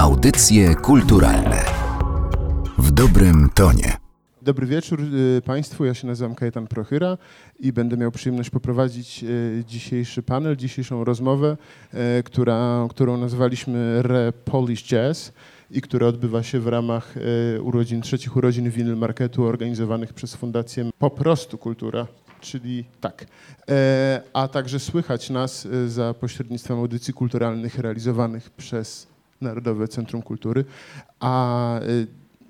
Audycje kulturalne w dobrym tonie. Dobry wieczór y, Państwu, ja się nazywam Kajetan Prochyra i będę miał przyjemność poprowadzić y, dzisiejszy panel, dzisiejszą rozmowę, y, która, którą nazwaliśmy Re Polish Jazz i która odbywa się w ramach urodzin, trzecich urodzin Vinyl Marketu organizowanych przez Fundację Po prostu Kultura, czyli tak. A także słychać nas za pośrednictwem audycji kulturalnych realizowanych przez Narodowe Centrum Kultury, a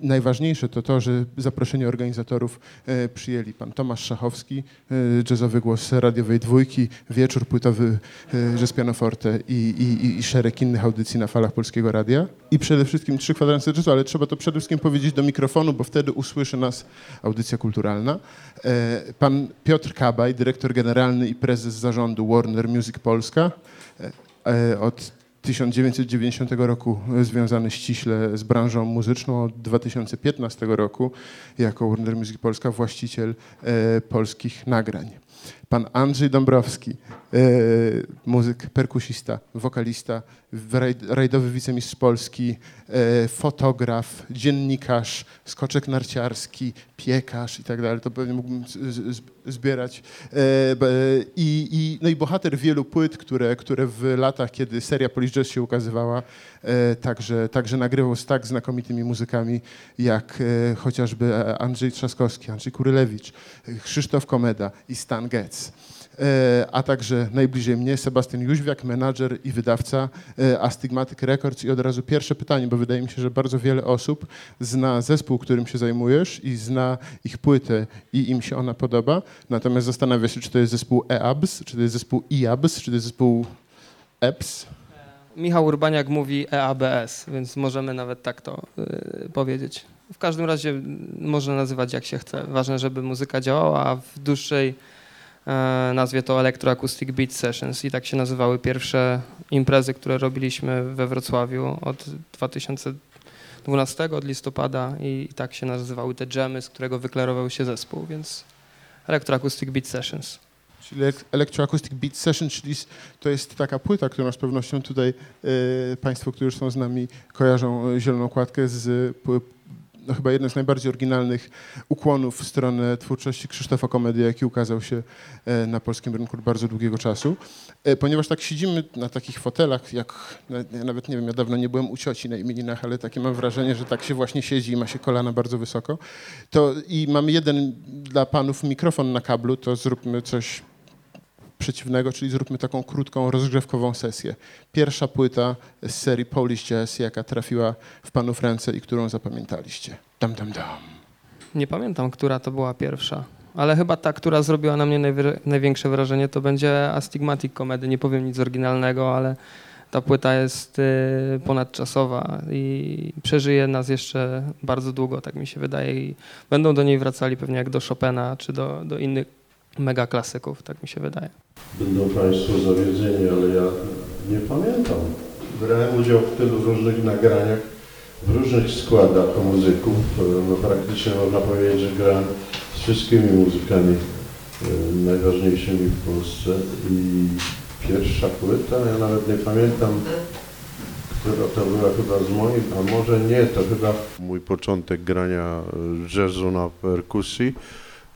najważniejsze to to, że zaproszenie organizatorów e, przyjęli pan Tomasz Szachowski, e, jazzowy głos radiowej dwójki, wieczór płytowy e, Jazz Pianoforte i, i, i szereg innych audycji na falach Polskiego Radia. I przede wszystkim trzy kwadranse jazzu, ale trzeba to przede wszystkim powiedzieć do mikrofonu, bo wtedy usłyszy nas audycja kulturalna. Pan Piotr Kabaj, dyrektor generalny i prezes zarządu Warner Music Polska. Od 1990 roku związany ściśle z branżą muzyczną, od 2015 roku jako Warner Music Polska właściciel e, polskich nagrań. Pan Andrzej Dąbrowski, e, muzyk, perkusista, wokalista, rajdowy wicemistrz Polski, e, fotograf, dziennikarz, skoczek narciarski, piekarz i tak dalej. To pewnie mógłbym zbierać. E, I, i, no i bohater wielu płyt, które, które w latach, kiedy seria Polish Jazz się ukazywała, także, także nagrywał z tak znakomitymi muzykami, jak chociażby Andrzej Trzaskowski, Andrzej Kurylewicz, Krzysztof Komeda i Stan Getz. E, a także najbliżej mnie Sebastian Jóźwiak, menadżer i wydawca e, Astigmatic Records. I od razu pierwsze pytanie, bo wydaje mi się, że bardzo wiele osób zna zespół, którym się zajmujesz i zna ich płytę i im się ona podoba. Natomiast zastanawia się, czy to jest zespół EABS, czy to jest zespół IABS, czy to jest zespół EPS. Michał Urbaniak mówi EABS, więc możemy nawet tak to y, powiedzieć. W każdym razie można nazywać jak się chce. Ważne, żeby muzyka działała, a w dłuższej nazwie to Electroacoustic Beat Sessions i tak się nazywały pierwsze imprezy, które robiliśmy we Wrocławiu od 2012, od listopada i, i tak się nazywały te dżemy, z którego wyklarował się zespół, więc Electroacoustic Beat Sessions. Czyli Electroacoustic Beat Session, czyli to jest taka płyta, którą z pewnością tutaj y, Państwo, którzy są z nami, kojarzą e, zieloną kładkę z no, chyba jeden z najbardziej oryginalnych ukłonów w stronę twórczości Krzysztofa Komedy, jaki ukazał się e, na polskim rynku od bardzo długiego czasu. E, ponieważ tak siedzimy na takich fotelach, jak ja nawet nie wiem, ja dawno nie byłem u cioci na imieninach, ale takie mam wrażenie, że tak się właśnie siedzi i ma się kolana bardzo wysoko. To i mamy jeden dla panów mikrofon na kablu, to zróbmy coś przeciwnego, czyli zróbmy taką krótką, rozgrzewkową sesję. Pierwsza płyta z serii Polish Jazz, jaka trafiła w panów ręce i którą zapamiętaliście. Dam, dam, dam. Nie pamiętam, która to była pierwsza, ale chyba ta, która zrobiła na mnie największe wrażenie, to będzie Astigmatic Comedy. Nie powiem nic oryginalnego, ale ta płyta jest y, ponadczasowa i przeżyje nas jeszcze bardzo długo, tak mi się wydaje. I będą do niej wracali pewnie jak do Chopina czy do, do innych mega klasyków, tak mi się wydaje. Będą Państwo zawiedzeni, ale ja nie pamiętam. Brałem udział w tylu różnych nagraniach, w różnych składach muzyków. No, praktycznie można powiedzieć, że grałem z wszystkimi muzykami e, najważniejszymi w Polsce i pierwsza płyta, ja nawet nie pamiętam, która to była chyba z moich, a może nie, to chyba mój początek grania jazzu na perkusji.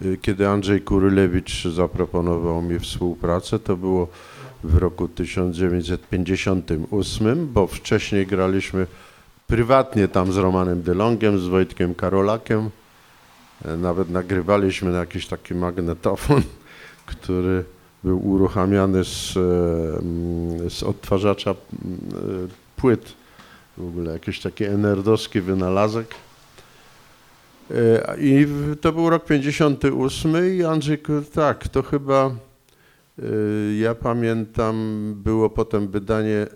Y, kiedy Andrzej Kurylewicz zaproponował mi współpracę, to było w roku 1958, bo wcześniej graliśmy prywatnie tam z Romanem Delongiem, z Wojtkiem Karolakiem. E, nawet nagrywaliśmy na jakiś taki magnetofon, który był uruchamiany z, e, mm, z odtwarzacza mm, e, płyt. W ogóle jakiś taki enerdowski wynalazek. E, I to był rok 58 i Andrzej, tak, to chyba, e, ja pamiętam, było potem wydanie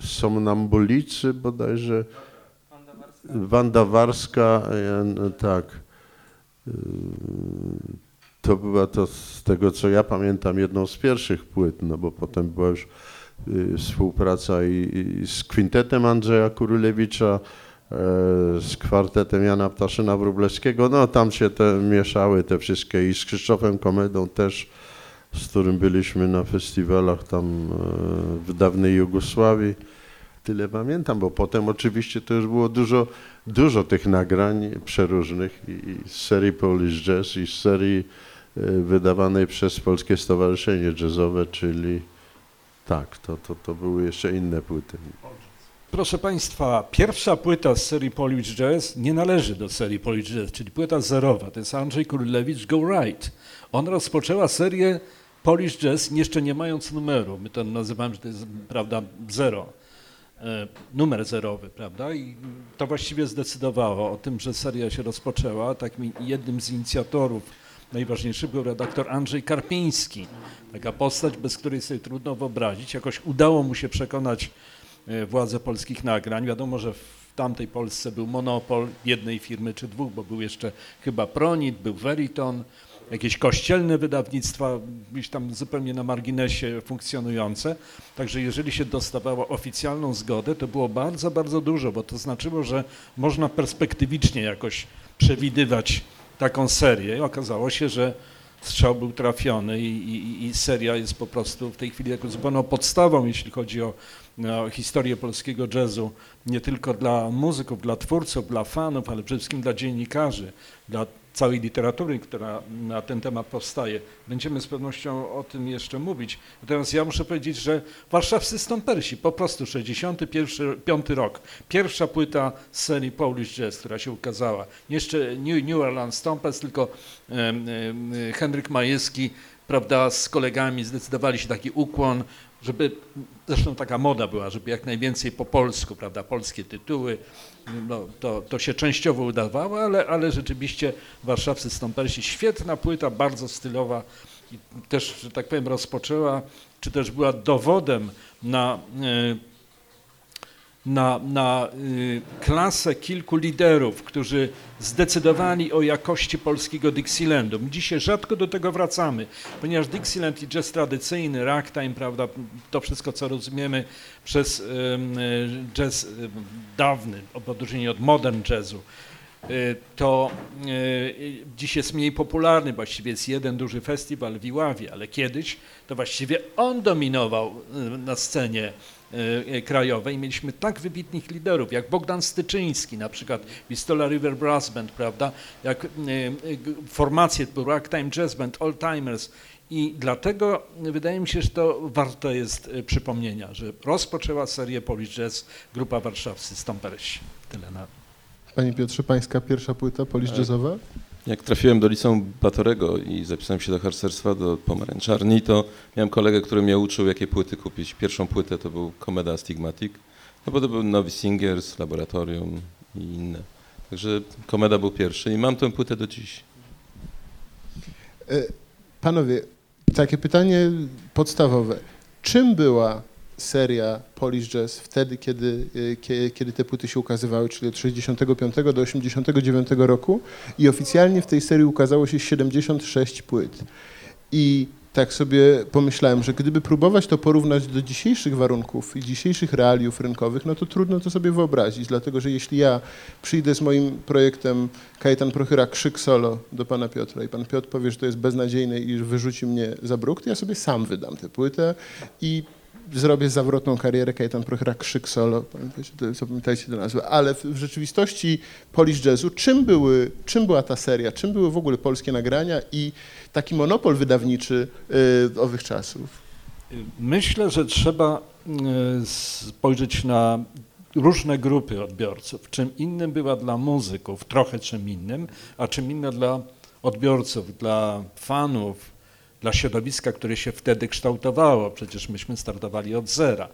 Somnambulicy bodajże, Wanda Warska, no tak. E, to była to z tego, co ja pamiętam, jedną z pierwszych płyt, no bo potem była już współpraca i, i z kwintetem Andrzeja Kurylewicza, E, z kwartetem Jana Ptaszyna Wróblewskiego, no tam się te mieszały te wszystkie i z Krzysztofem Komedą też, z którym byliśmy na festiwalach tam e, w dawnej Jugosławii. tyle pamiętam, bo potem oczywiście to już było dużo, dużo tych nagrań przeróżnych i, z serii Polish Jazz i z serii y, wydawanej przez Polskie Stowarzyszenie Jazzowe, czyli tak, to, to, to były jeszcze inne płyty. Proszę Państwa, pierwsza płyta z serii Polish Jazz nie należy do serii Polish Jazz, czyli płyta zerowa. To jest Andrzej Kurylewicz Go Right. On rozpoczęła serię Polish Jazz jeszcze nie mając numeru. My to nazywamy, że to jest, prawda, zero. E, numer zerowy, prawda? I to właściwie zdecydowało o tym, że seria się rozpoczęła. Takim jednym z inicjatorów najważniejszy był redaktor Andrzej Karpiński. Taka postać, bez której sobie trudno wyobrazić. Jakoś udało mu się przekonać władze polskich nagrań. Wiadomo, że w tamtej Polsce był monopol jednej firmy czy dwóch, bo był jeszcze chyba Pronit, był Veriton, jakieś kościelne wydawnictwa, gdzieś tam zupełnie na marginesie funkcjonujące. Także jeżeli się dostawało oficjalną zgodę, to było bardzo, bardzo dużo, bo to znaczyło, że można perspektywicznie jakoś przewidywać taką serię. I okazało się, że strzał był trafiony i, i, i, seria jest po prostu w tej chwili jakąś zupełną podstawą, jeśli chodzi o, o historię polskiego jazzu, nie tylko dla muzyków, dla twórców, dla fanów, ale przede wszystkim dla dziennikarzy, dla całej literatury, która na ten temat powstaje. Będziemy z pewnością o tym jeszcze mówić. Natomiast ja muszę powiedzieć, że warszawscy stąpersi, po prostu 65 rok, pierwsza płyta z serii Polish Jazz, która się ukazała. Jeszcze New, New Orleans Stompers, tylko um, um, Henryk Majewski, prawda, z kolegami zdecydowali się taki ukłon, żeby, zresztą taka moda była, żeby jak najwięcej po polsku, prawda, polskie tytuły, no, to, to się częściowo udawało, ale, ale rzeczywiście warszawscy stąpersi, świetna płyta, bardzo stylowa i też, że tak powiem, rozpoczęła, czy też była dowodem na y, na, na y, klasę kilku liderów, którzy zdecydowali o jakości polskiego Dixielandu. Dzisiaj rzadko do tego wracamy, ponieważ Dixieland i jazz tradycyjny, ragtime, prawda, to wszystko, co rozumiemy przez y, jazz y, dawny, w odróżnieniu od modern jazzu, to dziś jest mniej popularny, właściwie jest jeden duży festiwal w Iławie, ale kiedyś to właściwie on dominował na scenie krajowej. Mieliśmy tak wybitnych liderów, jak Bogdan Styczyński, na przykład Wistola River Brass Band, prawda, jak e, e, formacje typu Ragtime Jazz Band, All Timers. I dlatego wydaje mi się, że to warto jest przypomnienia, że rozpoczęła serię Polish Jazz grupa warszawscy Stampersi. Tyle na... Panie Piotrze, pańska pierwsza płyta Polish Jazzowa? Jak trafiłem do liceum Batorego i zapisałem się do harcerstwa, do pomarańczarni, to miałem kolegę, który mnie uczył, jakie płyty kupić. Pierwszą płytę to był Komeda Astigmatic, no bo to był Nowy Singers, Laboratorium i inne. Także Komeda był pierwszy i mam tę płytę do dziś. E, panowie, takie pytanie podstawowe. Czym była seria Polish Jazz wtedy, kiedy, y, kiedy te płyty się ukazywały, czyli od 65 do 89 roku i oficjalnie w tej serii ukazało się 76 płyt. I tak sobie pomyślałem, że gdyby próbować to porównać do dzisiejszych warunków i dzisiejszych realiów rynkowych, no to trudno to sobie wyobrazić, dlatego że jeśli ja przyjdę z moim projektem Kajetan Prochyra Krzyk Solo do pana Piotra i pan Piotr powie, że to jest beznadziejne i wyrzuci mnie za bruk, to ja sobie sam wydam tę płytę i zrobię zawrotną karierę Kajetan Prochera Krzyk Solo, zapamiętajcie tę nazwę, ale w, rzeczywistości Polish Jazzu, czym, były, czym była ta seria, czym były w ogóle polskie nagrania i taki monopol wydawniczy y, owych czasów? Myślę, że trzeba y, spojrzeć na różne grupy odbiorców. Czym innym była dla muzyków, trochę czym innym, a czym innym dla odbiorców, dla fanów, dla środowiska, które się wtedy kształtowało. Przecież myśmy startowali od zera.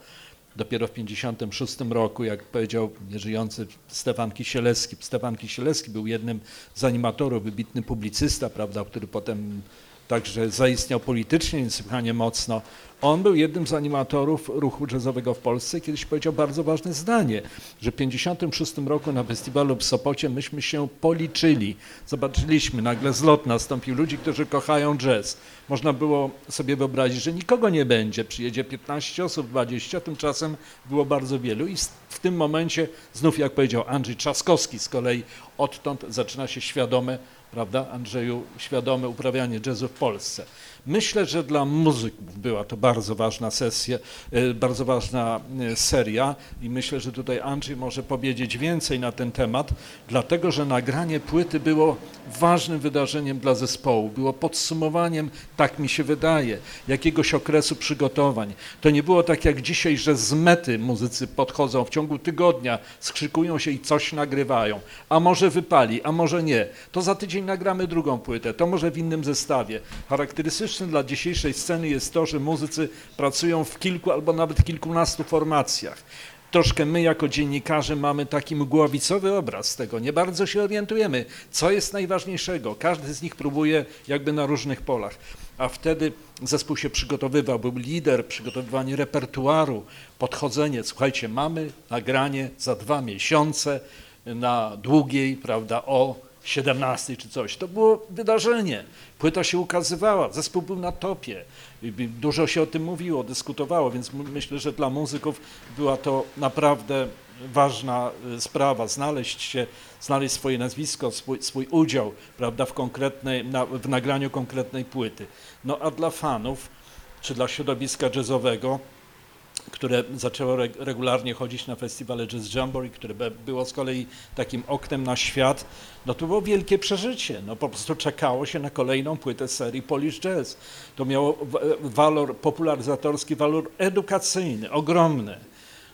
Dopiero w 1956 roku, jak powiedział nieżyjący Stefan Kisielewski, Stefan Kisielewski był jednym z animatorów, wybitny publicysta, prawda, który potem także zaistniał politycznie niesłychanie mocno. On był jednym z animatorów ruchu jazzowego w Polsce. Kiedyś powiedział bardzo ważne zdanie, że w 1956 roku na festiwalu w Sopocie myśmy się policzyli. Zobaczyliśmy, nagle zlot nastąpił ludzi, którzy kochają jazz. Można było sobie wyobrazić, że nikogo nie będzie, przyjedzie 15 osób, 20, tymczasem było bardzo wielu i w tym momencie znów, jak powiedział Andrzej Trzaskowski z kolei, odtąd zaczyna się świadome prawda, Andrzeju, świadome uprawianie jazzu w Polsce. Myślę, że dla muzyków była to bardzo ważna sesja, e, bardzo ważna e, seria i myślę, że tutaj Andrzej może powiedzieć więcej na ten temat, dlatego że nagranie płyty było ważnym wydarzeniem dla zespołu, było podsumowaniem, tak mi się wydaje, jakiegoś okresu przygotowań. To nie było tak jak dzisiaj, że z mety muzycy podchodzą w ciągu tygodnia, skrzykują się i coś nagrywają, a może wypali, a może nie. To za tydzień nagramy drugą płytę, to może w innym zestawie. Charakterystyczne dla dzisiejszej sceny jest to, że muzycy pracują w kilku albo nawet kilkunastu formacjach. Troszkę my jako dziennikarze mamy taki mgławicowy obraz tego, nie bardzo się orientujemy, co jest najważniejszego. Każdy z nich próbuje jakby na różnych polach, a wtedy zespół się przygotowywał, był lider, przygotowywanie repertuaru, podchodzenie, słuchajcie, mamy nagranie za dwa miesiące na długiej, prawda, o 17 czy coś. To było wydarzenie. Płyta się ukazywała, zespół był na topie. Dużo się o tym mówiło, dyskutowało, więc myślę, że dla muzyków była to naprawdę ważna y, sprawa, znaleźć się, znaleźć swoje nazwisko, swój, swój udział prawda, w, konkretnej, na, w nagraniu konkretnej płyty. No a dla fanów, czy dla środowiska jazzowego, które zaczęło regularnie chodzić na festiwale Jazz Jamboree, które było z kolei takim oknem na świat, no to było wielkie przeżycie. No po prostu czekało się na kolejną płytę serii Polish Jazz. To miało walor popularyzatorski, walor edukacyjny, ogromny.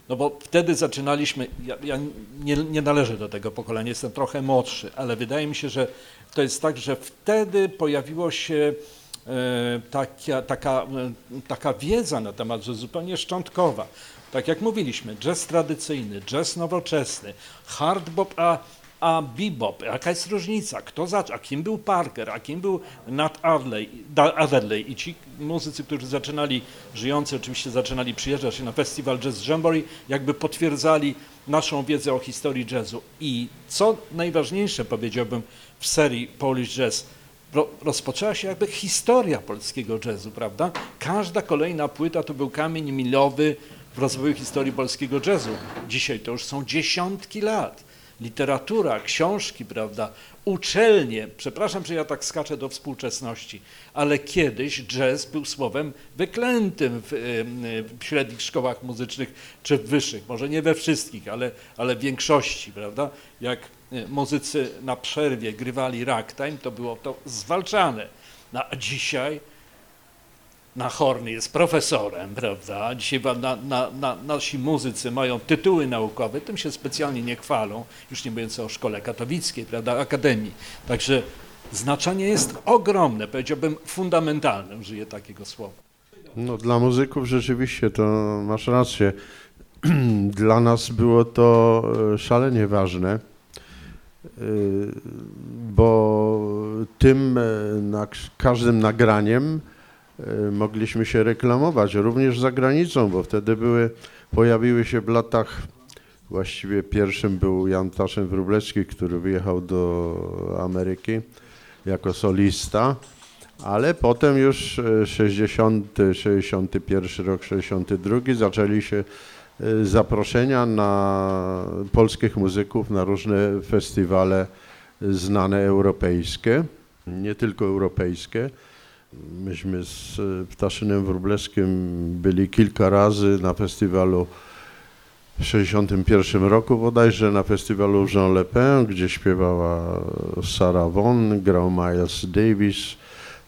No bo wtedy zaczynaliśmy, ja, ja nie, nie należę do tego pokolenia, jestem trochę młodszy, ale wydaje mi się, że to jest tak, że wtedy pojawiło się E, taka, taka, e, taka wiedza na temat, że zupełnie szczątkowa. Tak jak mówiliśmy, jazz tradycyjny, jazz nowoczesny, hard bop, a, a bebop, jaka jest różnica, kto zaczął, a kim był Parker, a kim był Nat Adley, Adderley i ci muzycy, którzy zaczynali, żyjący oczywiście zaczynali przyjeżdżać na festiwal Jazz Jamboree, jakby potwierdzali naszą wiedzę o historii jazzu. I co najważniejsze powiedziałbym w serii Polish Jazz, rozpoczęła się jakby historia polskiego jazzu, prawda? Każda kolejna płyta to był kamień milowy w rozwoju historii polskiego jazzu. Dzisiaj to już są dziesiątki lat. Literatura, książki, prawda, uczelnie. Przepraszam, że ja tak skaczę do współczesności, ale kiedyś jazz był słowem wyklętym w, w średnich szkołach muzycznych czy w wyższych. Może nie we wszystkich, ale, ale w większości, prawda? Jak muzycy na przerwie grywali ragtime, to było to zwalczane. No, a dzisiaj na Horny jest profesorem, prawda? Dzisiaj na, na, na, nasi muzycy mają tytuły naukowe, tym się specjalnie nie chwalą, już nie mówiąc o szkole katowickiej, prawda, akademii. Także znaczenie jest ogromne, powiedziałbym fundamentalne, użyję takiego słowa. No dla muzyków rzeczywiście to masz rację. Dla nas było to e, szalenie ważne Y, bo tym e, na każdym nagraniem e, mogliśmy się reklamować, również za granicą, bo wtedy były, pojawiły się w latach, właściwie pierwszym był Jan Taszyn Wróblewski, który wyjechał do Ameryki jako solista, ale potem już 60, e, 61 rok, 62 zaczęli się Y, zaproszenia na polskich muzyków na różne festiwale znane europejskie, nie tylko europejskie. Myśmy z Ptaszynem Wróblewskim byli kilka razy na festiwalu w 1961 roku bodajże, na festiwalu Jean Le Pen, gdzie śpiewała Sarah Vaughan, grał Miles Davis.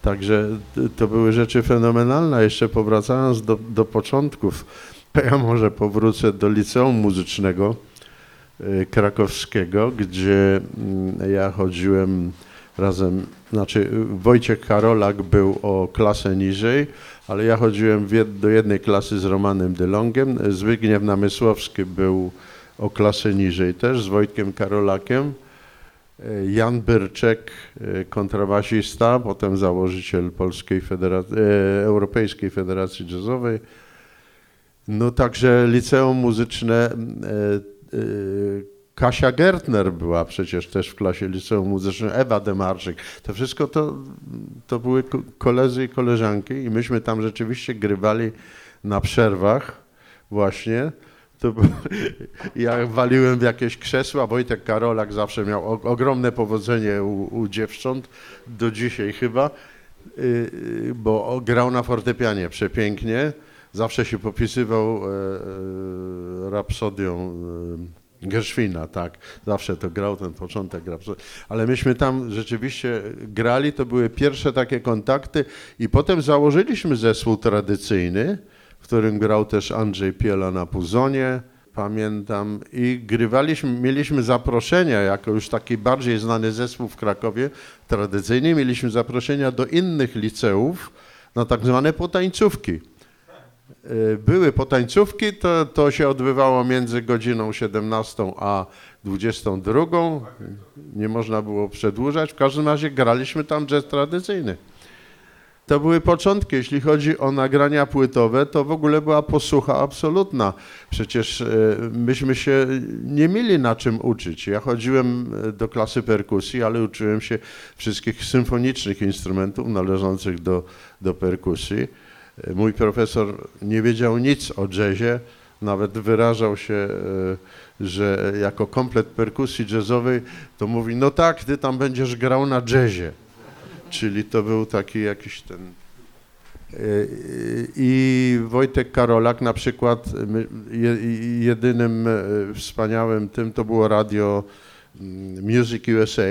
Także to były rzeczy fenomenalne. Jeszcze powracając do, do początków, ja może powrócę do liceum muzycznego y, krakowskiego, gdzie mm, ja chodziłem razem, znaczy Wojciech Karolak był o klasę niżej, ale ja chodziłem do jednej klasy z Romanem Delongiem. Zbigniew Namysłowski był o klasę niżej też z Wojtkiem Karolakiem. Y, Jan Byrczek, y, kontrabasista, potem założyciel Polskiej Federacji, Europejskiej Federacji Jazzowej. No także liceum muzyczne, e, e, Kasia Gertner była przecież też w klasie liceum muzycznym, Ewa Demarczyk. To wszystko to, to były koledzy i koleżanki i myśmy tam rzeczywiście grywali na przerwach właśnie. To, ja waliłem w jakieś krzesła, Wojtek Karolak zawsze miał ogromne powodzenie u, u dziewcząt, do dzisiaj chyba. y, y, bo grał na fortepianie przepięknie. Zawsze się popisywał e, e, rapsodią e, Gershwina, tak. Zawsze to grał ten początek rapsodii. Ale myśmy tam rzeczywiście grali, to były pierwsze takie kontakty i potem założyliśmy zespół tradycyjny, w którym grał też Andrzej Piela na puzonie, pamiętam, i grywaliśmy, mieliśmy zaproszenia, jako już taki bardziej znany zespół w Krakowie, tradycyjnie mieliśmy zaproszenia do innych liceów na tak zwane potańcówki. Y, były potańcówki, to, to się odbywało między godziną 17 a 22. Nie można było przedłużać. W każdym razie graliśmy tam jazz tradycyjny. To były początki. Jeśli chodzi o nagrania płytowe, to w ogóle była posłucha absolutna. Przecież y, myśmy się nie mieli na czym uczyć. Ja chodziłem y, do klasy perkusji, ale uczyłem się wszystkich symfonicznych instrumentów należących do, do perkusji. Mój profesor nie wiedział nic o jazzie, nawet wyrażał się, e, że jako komplet perkusji jazzowej, to mówi, no tak, ty tam będziesz grał na jazzie. Czyli to był taki jakiś ten... E, I Wojtek Karolak na przykład, jedynym e, wspaniałym tym to było radio mm, Music USA,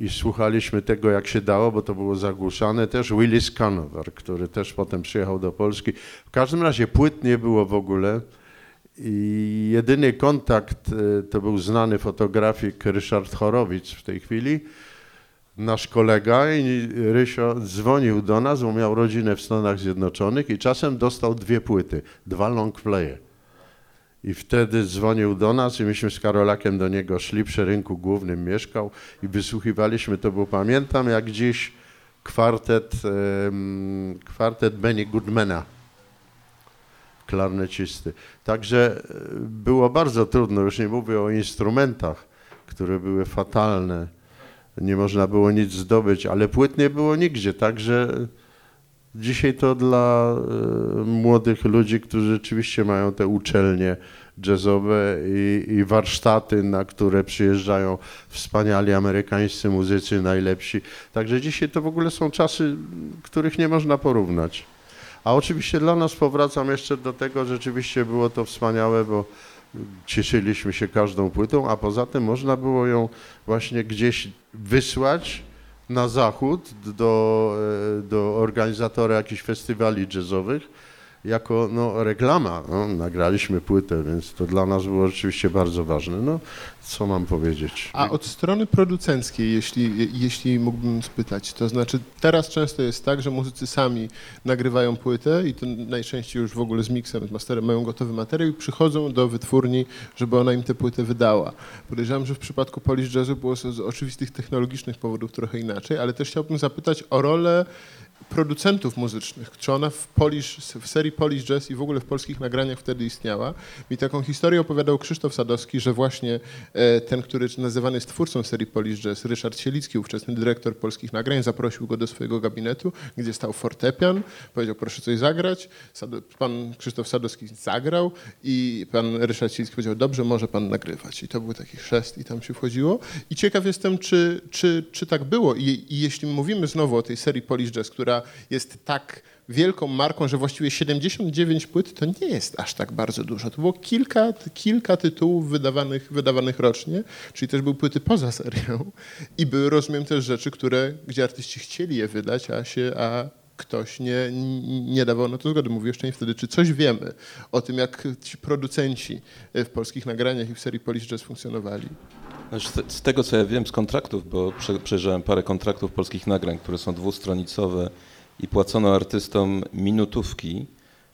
i słuchaliśmy tego, jak się dało, bo to było zagłuszane. Też Willis Canover, który też potem przyjechał do Polski. W każdym razie płyt nie było w ogóle. I jedyny kontakt e, to był znany fotografik Ryszard Chorowicz w tej chwili, nasz kolega i Rysio dzwonił do nas, bo miał rodzinę w Stanach Zjednoczonych i czasem dostał dwie płyty, dwa long playe. I wtedy dzwonił do nas i myśmy z Karolakiem do niego szli, przy rynku głównym mieszkał i wysłuchiwaliśmy, to było pamiętam jak dziś kwartet, kwartet Benny Goodmana, klarnecisty. Także e, było bardzo trudno, już nie mówię o instrumentach, które były fatalne, nie można było nic zdobyć, ale płyt nie było nigdzie, także Dzisiaj to dla e, młodych ludzi, którzy rzeczywiście mają te uczelnie jazzowe i, i, warsztaty, na które przyjeżdżają wspaniali amerykańscy muzycy, najlepsi. Także dzisiaj to w ogóle są czasy, których nie można porównać. A oczywiście dla nas powracam jeszcze do tego, rzeczywiście było to wspaniałe, bo cieszyliśmy się każdą płytą, a poza tym można było ją właśnie gdzieś wysłać na zachód do, e, do organizatora jakichś festiwali jazzowych jako no, reklama. No, nagraliśmy płytę, więc to dla nas było rzeczywiście bardzo ważne. No, co mam powiedzieć? A od strony producenckiej, jeśli, jeśli mógłbym spytać, to znaczy teraz często jest tak, że muzycy sami nagrywają płytę i to najczęściej już w ogóle z miksem, z masterem mają gotowy materiał i przychodzą do wytwórni, żeby ona im tę płytę wydała. Podejrzewam, że w przypadku Polish Jazzu było z oczywistych technologicznych powodów trochę inaczej, ale też chciałbym zapytać o rolę producentów muzycznych, czy ona w, Polish, w serii Polish Jazz i w ogóle w polskich nagraniach wtedy istniała. Mi taką historię opowiadał Krzysztof Sadowski, że właśnie e, ten, który nazywany jest twórcą serii Polish Jazz, Ryszard Sielicki, ówczesny dyrektor polskich nagrań, zaprosił go do swojego gabinetu, gdzie stał fortepian, powiedział proszę coś zagrać, pan Krzysztof Sadowski zagrał i pan Ryszard Sielicki powiedział dobrze, może pan nagrywać. I to był taki chrzest i tam się wchodziło. I ciekaw jestem, czy, czy, czy tak było I, i jeśli mówimy znowu o tej serii Polish Jazz, która jest tak wielką marką, że właściwie 79 płyt to nie jest aż tak bardzo dużo. To było kilka, kilka tytułów wydawanych, wydawanych rocznie, czyli też były płyty poza serią i były, rozumiem, też rzeczy, które, gdzie artyści chcieli je wydać, a, się, a ktoś nie, nie dawał na to zgody. Mówił jeszcze nie wtedy, czy coś wiemy o tym, jak ci producenci w polskich nagraniach i w serii Polish Jazz funkcjonowali. Znaczy, z tego, co ja wiem z kontraktów, bo przejrzałem parę kontraktów polskich nagrań, które są dwustronicowe i płacono artystom minutówki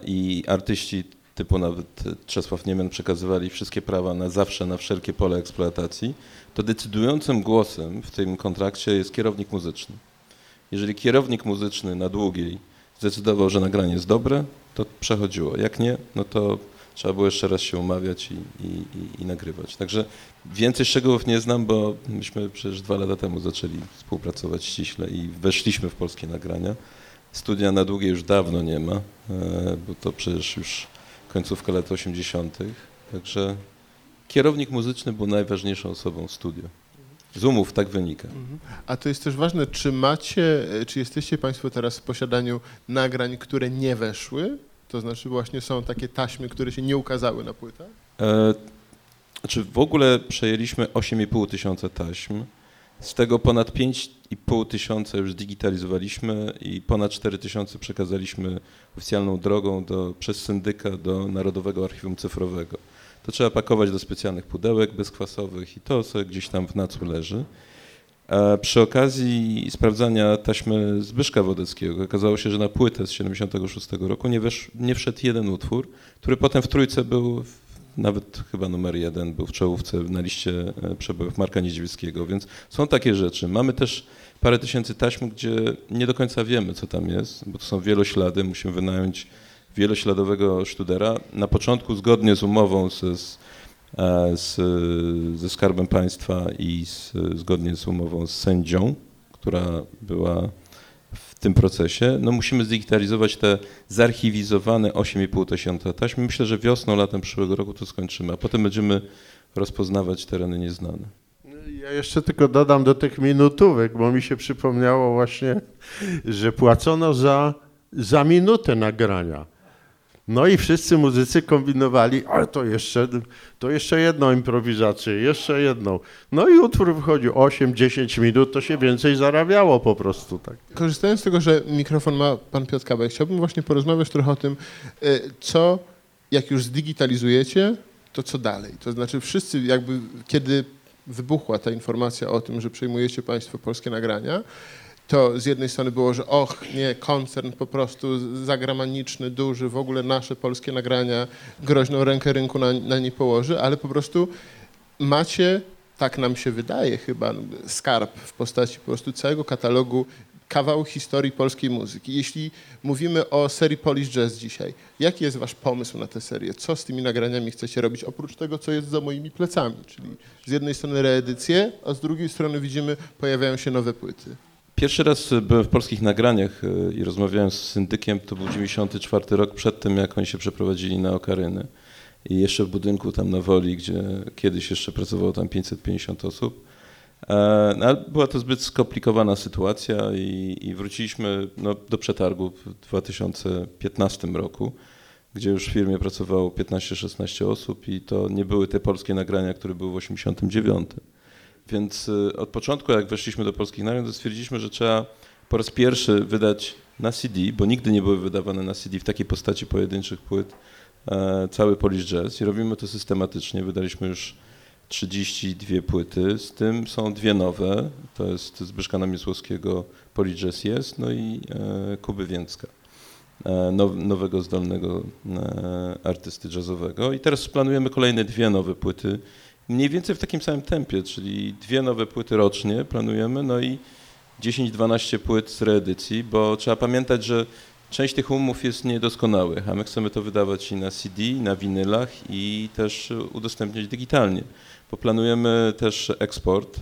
i artyści typu nawet Czesław Niemen przekazywali wszystkie prawa na zawsze, na wszelkie pole eksploatacji, to decydującym głosem w tym kontrakcie jest kierownik muzyczny. Jeżeli kierownik muzyczny na długiej zdecydował, że nagranie jest dobre, to przechodziło. Jak nie, no to trzeba było jeszcze raz się umawiać i, i, i, nagrywać. Także więcej szczegółów nie znam, bo myśmy przecież dwa lata temu zaczęli współpracować ściśle i weszliśmy w polskie nagrania. Studia na długie już dawno nie ma, e, bo to przecież już końcówka lat 80. Także kierownik muzyczny był najważniejszą osobą w studiu. Z umów tak wynika. A to jest też ważne, czy macie, e, czy jesteście Państwo teraz w posiadaniu nagrań, które nie weszły? To znaczy właśnie są takie taśmy, które się nie ukazały na płytach? E, znaczy w ogóle przejęliśmy 8,5 tysiąca taśm. Z tego ponad 5,5 tysiąca już digitalizowaliśmy i ponad 4 tysiące przekazaliśmy oficjalną drogą do, przez syndyka do Narodowego Archiwum Cyfrowego. To trzeba pakować do specjalnych pudełek bezkwasowych i to sobie gdzieś tam w nacu leży. A przy okazji sprawdzania taśmy Zbyszka Wodeckiego okazało się, że na płytę z 76 roku nie, wesz, nie wszedł jeden utwór, który potem w trójce był nawet chyba numer jeden był w czołówce na liście e, przebojów Marka Niedźwieckiego, więc są takie rzeczy. Mamy też parę tysięcy taśm, gdzie nie do końca wiemy, co tam jest, bo to są wieloślady, musimy wynająć wielośladowego sztudera. Na początku zgodnie z umową z, z, e, z, ze Skarbem Państwa i z, zgodnie z umową z sędzią, która była tym procesie, no musimy zdigitalizować te zarchiwizowane 8,5 tysiąca taśm. Myślę, że wiosną, latem przyszłego roku to skończymy, a potem będziemy rozpoznawać tereny nieznane. Ja jeszcze tylko dodam do tych minutówek, bo mi się przypomniało właśnie, że płacono za, za minutę nagrania. No i wszyscy muzycy kombinowali, ale to jeszcze, to jeszcze jedną improwizację, jeszcze jedną. No i utwór wychodził 8-10 minut, to się więcej zarabiało po prostu. Tak. Korzystając z tego, że mikrofon ma pan Piotr Kabel, chciałbym właśnie porozmawiać trochę o tym, y, co, jak już zdigitalizujecie, to co dalej? To znaczy wszyscy jakby, kiedy wybuchła ta informacja o tym, że przejmujecie państwo polskie nagrania, to z jednej strony było, że och, nie, koncern po prostu zagraniczny, duży, w ogóle nasze polskie nagrania groźną rękę rynku na, na nie położy, ale po prostu macie, tak nam się wydaje chyba, skarb w postaci po prostu całego katalogu kawał historii polskiej muzyki. Jeśli mówimy o serii Polish Jazz dzisiaj, jaki jest wasz pomysł na tę serię? Co z tymi nagraniami chcecie robić, oprócz tego, co jest za moimi plecami? Czyli z jednej strony reedycje, a z drugiej strony widzimy, pojawiają się nowe płyty. Pierwszy raz byłem w polskich nagraniach e, i rozmawiałem z syndykiem, to był 94 rok, przed tym jak oni się przeprowadzili na Okaryny. I jeszcze w budynku tam na Woli, gdzie kiedyś jeszcze pracowało tam 550 osób. E, no, była to zbyt skomplikowana sytuacja i, i wróciliśmy no, do przetargu w 2015 roku, gdzie już w firmie pracowało 15-16 osób i to nie były te polskie nagrania, które były w 89. Więc y, od początku, jak weszliśmy do polskich nagrań, to stwierdziliśmy, że trzeba po raz pierwszy wydać na CD, bo nigdy nie były wydawane na CD w takiej postaci pojedynczych płyt, e, cały Polish Jazz i robimy to systematycznie. Wydaliśmy już 32 płyty, z tym są dwie nowe, to jest Zbyszka Namiesłowskiego Polish Jazz jest, no i e, Kuby Więcka, e, nowego zdolnego artysty jazzowego. I teraz planujemy kolejne dwie nowe płyty, mniej więcej w takim samym tempie, czyli dwie nowe płyty rocznie planujemy, no i 10-12 płyt z reedycji, bo trzeba pamiętać, że część tych umów jest niedoskonałych, a my chcemy to wydawać i na CD, i na winylach i też udostępniać digitalnie, bo planujemy też eksport.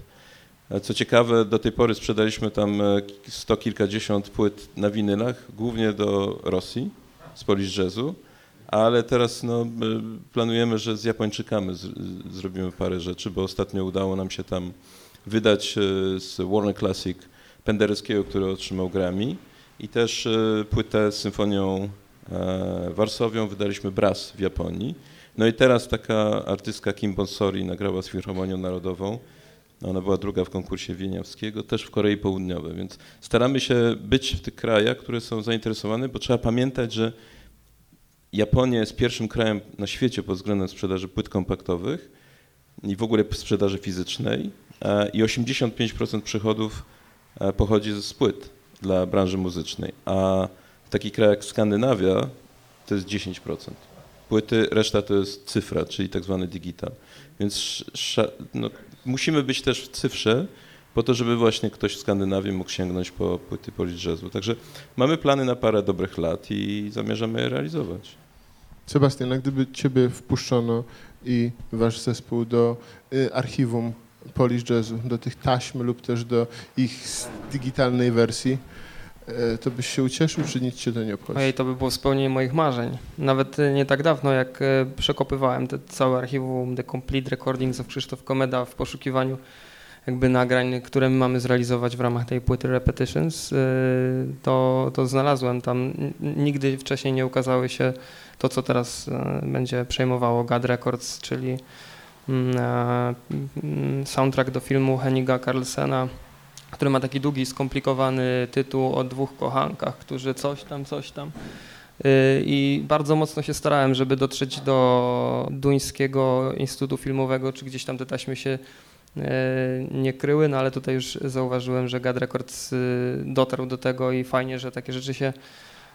Co ciekawe, do tej pory sprzedaliśmy tam sto kilkadziesiąt płyt na winylach, głównie do Rosji, z Polish Jazzu, ale teraz no, planujemy, że z Japończykami z, zrobimy parę rzeczy, bo ostatnio udało nam się tam wydać e, z Warner Classic Pendereckiego, który otrzymał Grammy i też e, płytę z symfonią e, Warsowią wydaliśmy Brass w Japonii. No i teraz taka artystka Kim Bonsori nagrała z Filharmonią Narodową. Ona była druga w konkursie Wieniawskiego, też w Korei Południowej, więc staramy się być w tych krajach, które są zainteresowane, bo trzeba pamiętać, że Japonia jest pierwszym krajem na świecie pod względem sprzedaży płyt kompaktowych i w ogóle sprzedaży fizycznej e, i 85% przychodów e, pochodzi z płyt dla branży muzycznej, a w takich krajach jak Skandynawia to jest 10%. Płyty, reszta to jest cyfra, czyli tak zwany digital. Więc no, musimy być też w cyfrze, po to, żeby właśnie ktoś w Skandynawii mógł sięgnąć po płyty Polish Jazzu. Także mamy plany na parę dobrych lat i zamierzamy je realizować. Sebastian, a gdyby ciebie wpuszczono i wasz zespół do y, archiwum Polish Jazzu, do tych taśm lub też do ich digitalnej wersji, y, to byś się ucieszył, czy nic cię to nie obchodzi? Ojej, to by było spełnienie moich marzeń. Nawet y, nie tak dawno, jak przekopywałem te całe archiwum The Complete Recordings of Krzysztof Komeda w poszukiwaniu jakby nagrań, które my mamy zrealizować w ramach tej płyty Repetitions, to, to znalazłem tam. Nigdy wcześniej nie ukazały się to, co teraz będzie przejmowało GAD Records, czyli mm, mm, soundtrack do filmu Heniga Carlsena, który ma taki długi, skomplikowany tytuł o dwóch kochankach, którzy coś tam, coś tam. Y, I bardzo mocno się starałem, żeby dotrzeć do Duńskiego Instytutu Filmowego, czy gdzieś tam te taśmy się nie kryły, no ale tutaj już zauważyłem, że Gad Records dotarł do tego i fajnie, że takie rzeczy się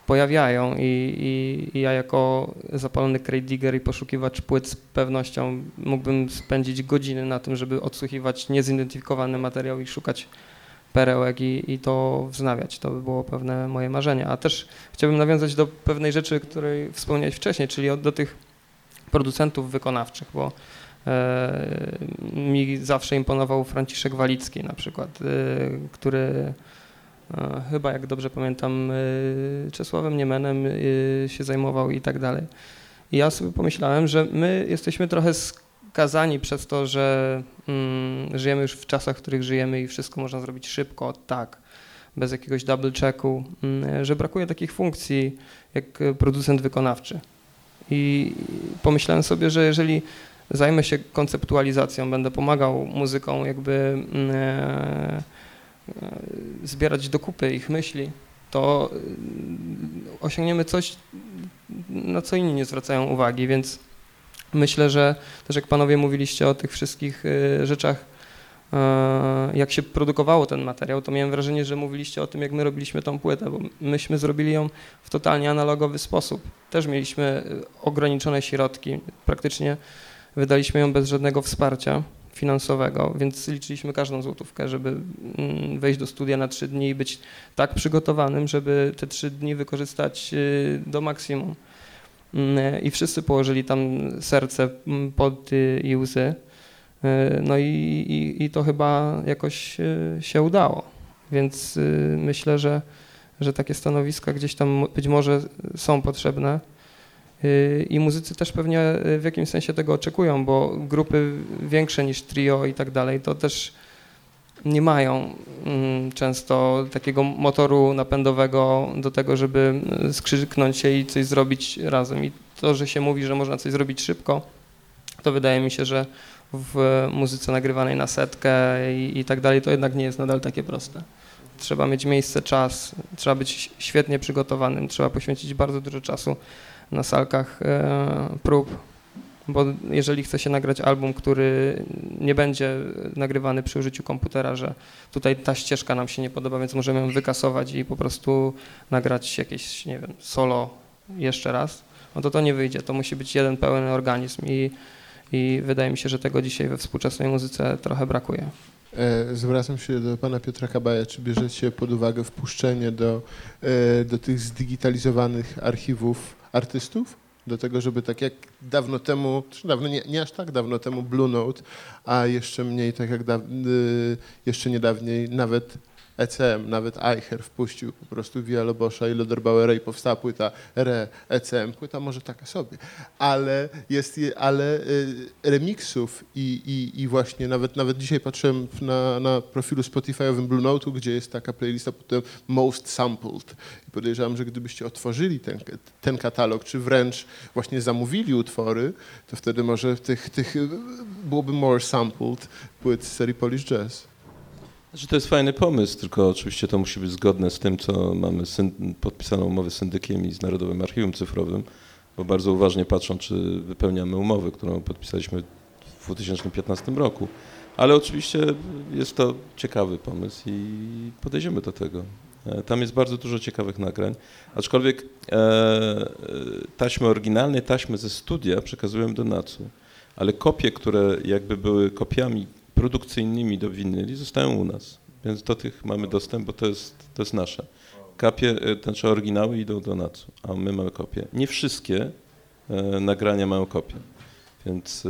pojawiają i, i, i ja jako zapalony crate digger i poszukiwacz płyt z pewnością mógłbym spędzić godziny na tym, żeby odsłuchiwać niezidentyfikowany materiał i szukać perełek i, i to wznawiać. To by było pewne moje marzenie. A też chciałbym nawiązać do pewnej rzeczy, której wspomniałeś wcześniej, czyli do tych producentów wykonawczych, bo e, mi zawsze imponował Franciszek Walicki na przykład, e, który chyba, jak dobrze pamiętam, e, Czesławem Niemenem e, się zajmował i tak dalej. I ja sobie pomyślałem, że my jesteśmy trochę skazani przez to, że mm, żyjemy już w czasach, w których żyjemy i wszystko można zrobić szybko, tak, bez jakiegoś double checku, mm, że brakuje takich funkcji jak producent wykonawczy. I pomyślałem sobie, że jeżeli zajmę się konceptualizacją, będę pomagał muzykom jakby e, zbierać do kupy ich myśli, to mm, osiągniemy coś, na co inni nie zwracają uwagi, więc Myślę, że też jak panowie mówiliście o tych wszystkich y, rzeczach, jak się produkowało ten materiał, to miałem wrażenie, że mówiliście o tym, jak my robiliśmy tą płytę, bo myśmy zrobili ją w totalnie analogowy sposób. Też mieliśmy ograniczone środki, praktycznie wydaliśmy ją bez żadnego wsparcia finansowego, więc liczyliśmy każdą złotówkę, żeby mm, wejść do studia na trzy dni i być tak przygotowanym, żeby te trzy dni wykorzystać do maksimum. Mm, i wszyscy położyli tam serce, mm, pod i łzy. E, no i, i, i to chyba jakoś się udało. Więc myślę, że, że takie stanowiska gdzieś tam być może są potrzebne. I muzycy też pewnie w jakimś sensie tego oczekują, bo grupy większe niż trio i tak dalej, to też nie mają mm, często takiego motoru napędowego do tego, żeby skrzyknąć się i coś zrobić razem. I to, że się mówi, że można coś zrobić szybko, to wydaje mi się, że w muzyce nagrywanej na setkę i, i tak dalej, to jednak nie jest nadal takie proste. Trzeba mieć miejsce, czas, trzeba być świetnie przygotowanym, trzeba poświęcić bardzo dużo czasu na salkach e, prób, bo jeżeli chce się nagrać album, który nie będzie nagrywany przy użyciu komputera, że tutaj ta ścieżka nam się nie podoba, więc możemy ją wykasować i po prostu nagrać jakieś, nie wiem, solo jeszcze raz, no to to nie wyjdzie. To musi być jeden pełen organizm i, i wydaje mi się, że tego dzisiaj we współczesnej muzyce trochę brakuje. E, zwracam się do pana Piotra Kabaja. Czy bierzecie pod uwagę wpuszczenie do, e, do tych zdigitalizowanych archiwów artystów? do tego, żeby tak jak dawno temu, czy dawno, nie, nie aż tak dawno temu Blue Note, a jeszcze mniej tak jak da, y, jeszcze niedawniej nawet ECM, nawet Eicher wpuścił po prostu Via Lobosza i Loderbauera i powstała płyta Re ECM, płyta może taka sobie, ale jest, ale y, remixów i, i, i właśnie nawet, nawet dzisiaj patrzyłem na, na profilu Spotify'owym Blue Note'u, gdzie jest taka playlista potem Most Sampled i podejrzewam, że gdybyście otworzyli ten, ten katalog, czy wręcz właśnie zamówili utwory, to wtedy może tych, tych byłoby more sampled płyt z serii Polish Jazz. Znaczy to jest fajny pomysł, tylko oczywiście to musi być zgodne z tym, co mamy podpisaną umowę z syndykiem i z Narodowym Archiwum Cyfrowym, bo bardzo uważnie patrzą, czy wypełniamy umowę, którą podpisaliśmy w 2015 roku. Ale oczywiście jest to ciekawy pomysł i podejdziemy do tego. E, tam jest bardzo dużo ciekawych nagrań, aczkolwiek e, e taśmy oryginalne, taśmy ze studia przekazują do NACU, ale kopie, które jakby były kopiami produkcyjnymi do winyli zostają u nas, więc do tych mamy dostęp, bo to jest, to jest nasze. Kapie, znaczy oryginały idą do NACU, a my mamy kopie. Nie wszystkie e, nagrania mają kopie, więc e,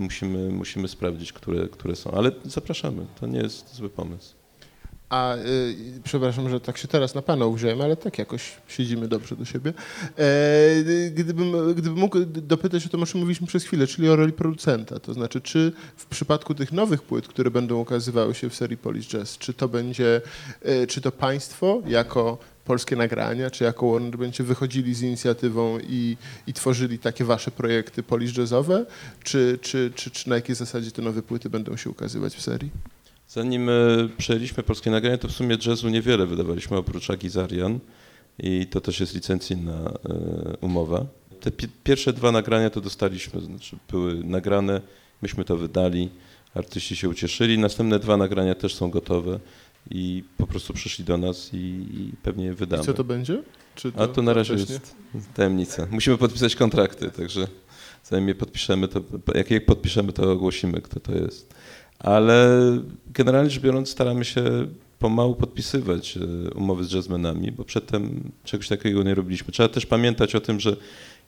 musimy, musimy sprawdzić, które, które są, ale zapraszamy, to nie jest zły pomysł. A y, przepraszam, że tak się teraz na pana uwziąłem, ale tak jakoś siedzimy dobrze do siebie. E, gdybym, gdybym mógł dopytać o to, o czym mówiliśmy przez chwilę, czyli o roli producenta. To znaczy, czy w przypadku tych nowych płyt, które będą ukazywały się w serii Polish Jazz, czy to będzie, e, czy to państwo jako polskie nagrania, czy jako Warner będziecie wychodzili z inicjatywą i, i tworzyli takie wasze projekty polish jazzowe, czy, czy, czy, czy na jakiej zasadzie te nowe płyty będą się ukazywać w serii? Zanim e, przejęliśmy polskie nagrania, to w sumie jazzu niewiele wydawaliśmy oprócz Agizarian i to też jest licencyjna e, umowa. Te pi pierwsze dwa nagrania to dostaliśmy, znaczy były nagrane, myśmy to wydali, artyści się ucieszyli. Następne dwa nagrania też są gotowe i po prostu przyszli do nas i, i pewnie je wydamy. I co to będzie? To A to na razie jest tajemnica. Musimy podpisać kontrakty, także zanim je podpiszemy, to jak je podpiszemy, to ogłosimy, kto to jest. Ale generalnie rzecz biorąc staramy się pomału podpisywać e, umowy z jazzmenami, bo przedtem czegoś takiego nie robiliśmy. Trzeba też pamiętać o tym, że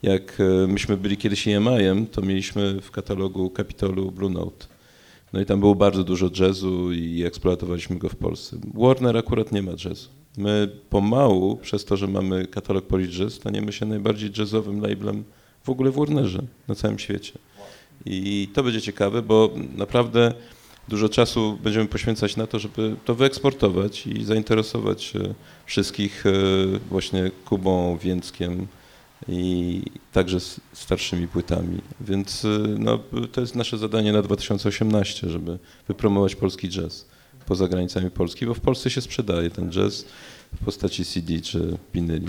jak e, myśmy byli kiedyś EMI-em, to mieliśmy w katalogu Capitolu Blue Note. No i tam było bardzo dużo jazzu i eksploatowaliśmy go w Polsce. Warner akurat nie ma jazzu. My pomału, przez to, że mamy katalog Polish Jazz, staniemy się najbardziej jazzowym labelem w ogóle w Warnerze na całym świecie. I to będzie ciekawe, bo naprawdę dużo czasu będziemy poświęcać na to, żeby to wyeksportować i zainteresować wszystkich e, właśnie Kubą, Więckiem i także starszymi płytami. Więc e, no, to jest nasze zadanie na 2018, żeby wypromować polski jazz poza granicami Polski, bo w Polsce się sprzedaje ten jazz w postaci CD czy winyli.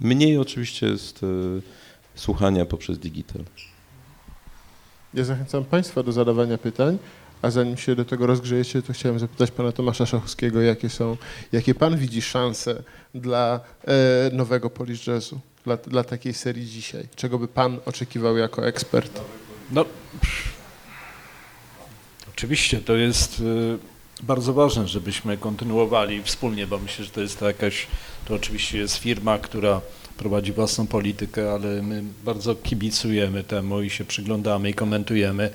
Mniej oczywiście jest e, słuchania poprzez digital. Ja zachęcam Państwa do zadawania pytań. A zanim się do tego rozgrzejecie, to chciałem zapytać pana Tomasza Szachowskiego, jakie są, jakie pan widzi szanse dla e, nowego Polish Jazzu, dla, dla takiej serii dzisiaj? Czego by pan oczekiwał jako ekspert? No, oczywiście to jest y, bardzo ważne, żebyśmy kontynuowali wspólnie, bo myślę, że to jest to jakaś, to oczywiście jest firma, która prowadzi własną politykę, ale my bardzo kibicujemy temu i się przyglądamy i komentujemy.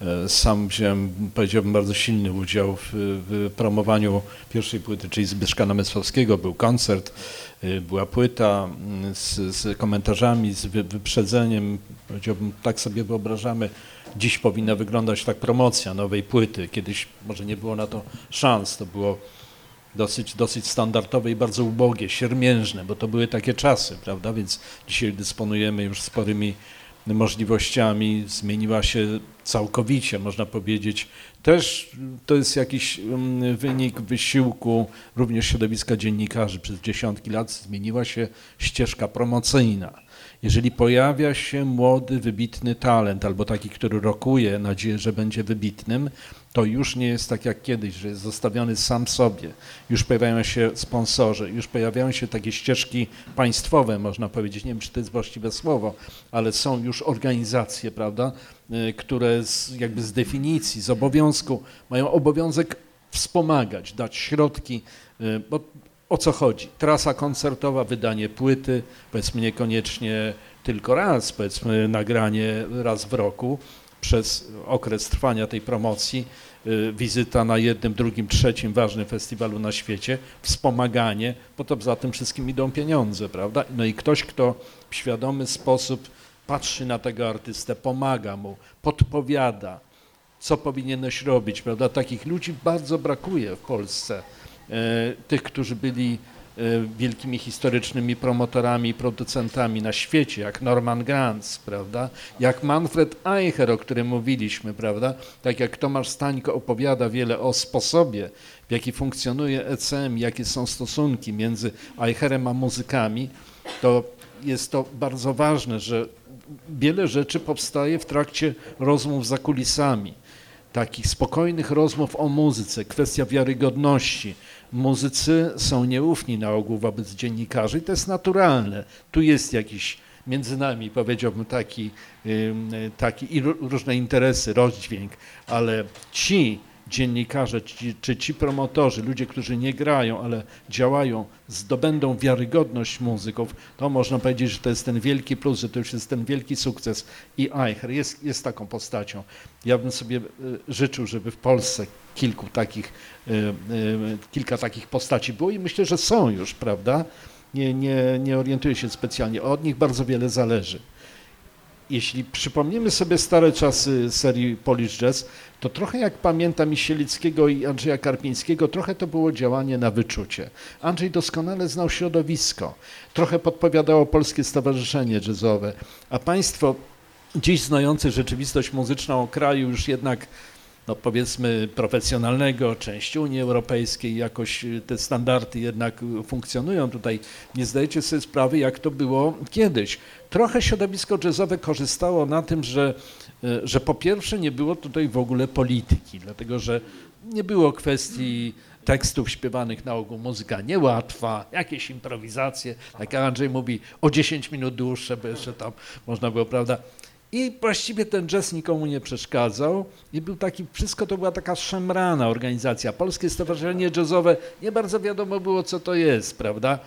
E, sam wziąłem, powiedziałbym, bardzo silny udział w, w promowaniu pierwszej płyty, czyli Zbyszka Namysłowskiego. Był koncert, e, była płyta mm, z, z komentarzami, z wyprzedzeniem. Powiedziałbym, tak sobie wyobrażamy, dziś powinna wyglądać tak promocja nowej płyty. Kiedyś może nie było na to szans, to było dosyć, dosyć standardowe i bardzo ubogie, siermiężne, bo to były takie czasy, prawda? Więc dzisiaj dysponujemy już sporymi możliwościami, zmieniła się całkowicie, można powiedzieć. Też to jest jakiś mm, wynik wysiłku również środowiska dziennikarzy. Przez dziesiątki lat zmieniła się ścieżka promocyjna. Jeżeli pojawia się młody, wybitny talent albo taki, który rokuje nadzieję, że będzie wybitnym, to już nie jest tak jak kiedyś, że jest zostawiony sam sobie. Już pojawiają się sponsorzy, już pojawiają się takie ścieżki państwowe, można powiedzieć, nie wiem, czy to jest właściwe słowo, ale są już organizacje, prawda, y, które z, jakby z definicji, z obowiązku mają obowiązek wspomagać, dać środki, y, bo o co chodzi? Trasa koncertowa, wydanie płyty, powiedzmy niekoniecznie tylko raz, powiedzmy nagranie raz w roku, przez okres trwania tej promocji, y, wizyta na jednym, drugim, trzecim ważnym festiwalu na świecie, wspomaganie, bo to za tym wszystkim idą pieniądze, prawda? No i ktoś, kto w świadomy sposób patrzy na tego artystę, pomaga mu, podpowiada, co powinieneś robić, prawda? Takich ludzi bardzo brakuje w Polsce. E, tych, którzy byli wielkimi historycznymi promotorami i producentami na świecie, jak Norman Granz, prawda, jak Manfred Eicher, o którym mówiliśmy, prawda, tak jak Tomasz Stańko opowiada wiele o sposobie, w jaki funkcjonuje ECM, jakie są stosunki między Eicherem a muzykami, to jest to bardzo ważne, że wiele rzeczy powstaje w trakcie rozmów za kulisami, takich spokojnych rozmów o muzyce, kwestia wiarygodności, muzycy są nieufni na ogół wobec dziennikarzy i to jest naturalne. Tu jest jakiś między nami, powiedziałbym, taki, taki i różne interesy, rozdźwięk, ale ci dziennikarze ci, czy ci promotorzy, ludzie, którzy nie grają, ale działają, zdobędą wiarygodność muzyków, to można powiedzieć, że to jest ten wielki plus, że to już jest ten wielki sukces. I Eicher jest, jest taką postacią. Ja bym sobie e, życzył, żeby w Polsce kilku takich, e, e, kilka takich postaci było i myślę, że są już, prawda? Nie, nie, nie orientuję się specjalnie. Od nich bardzo wiele zależy jeśli przypomnimy sobie stare czasy serii Polish Jazz, to trochę jak pamiętam Misielickiego i Andrzeja Karpińskiego, trochę to było działanie na wyczucie. Andrzej doskonale znał środowisko, trochę podpowiadało Polskie Stowarzyszenie Jazzowe, a państwo dziś znający rzeczywistość muzyczną kraju już jednak no powiedzmy profesjonalnego, część Unii Europejskiej, jakoś te standardy jednak funkcjonują tutaj. Nie zdajecie sobie sprawy, jak to było kiedyś. Trochę środowisko jazzowe korzystało na tym, że, e, że po pierwsze nie było tutaj w ogóle polityki, dlatego że nie było kwestii tekstów śpiewanych na ogół muzyka niełatwa, jakieś improwizacje, jak Andrzej mówi, o 10 minut dłuższe, bo jeszcze tam można było, prawda, i właściwie ten jazz nikomu nie przeszkadzał i był taki, wszystko to była taka szemrana organizacja. Polskie Stowarzyszenie Jazzowe, nie bardzo wiadomo było, co to jest, prawda?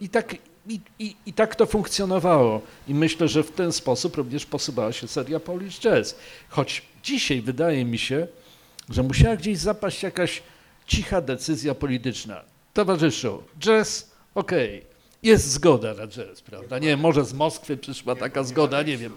I tak, i, i, i tak to funkcjonowało. I myślę, że w ten sposób również posuwała się seria Polish Jazz. Choć dzisiaj wydaje mi się, że musiała gdzieś zapaść jakaś cicha decyzja polityczna. Towarzyszu, jazz, okej, okay jest zgoda na jazz, prawda? Nie, może z Moskwy przyszła taka zgoda, nie wiem.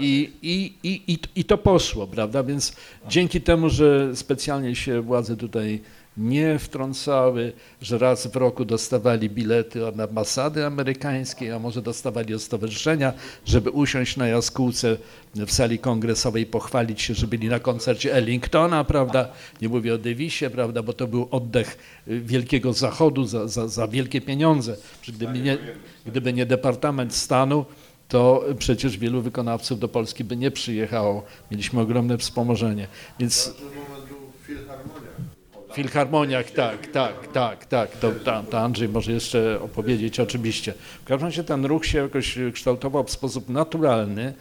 I, i, i, i, i to poszło, prawda? Więc dzięki temu, że specjalnie się władze tutaj nie wtrącały, że raz w roku dostawali bilety od ambasady amerykańskiej, a może dostawali od stowarzyszenia, żeby usiąść na jaskółce w sali kongresowej, pochwalić się, że byli na koncercie Ellingtona, prawda? Nie mówię o Davisie, prawda, bo to był oddech wielkiego zachodu za, za, za wielkie pieniądze. Gdyby nie, gdyby nie Departament Stanu, to przecież wielu wykonawców do Polski by nie przyjechało. Mieliśmy ogromne wspomożenie. Więc Filharmoniach, tak, tak, tak, tak. To, to, to Andrzej może jeszcze opowiedzieć oczywiście. W każdym razie ten ruch się jakoś kształtował w sposób naturalny,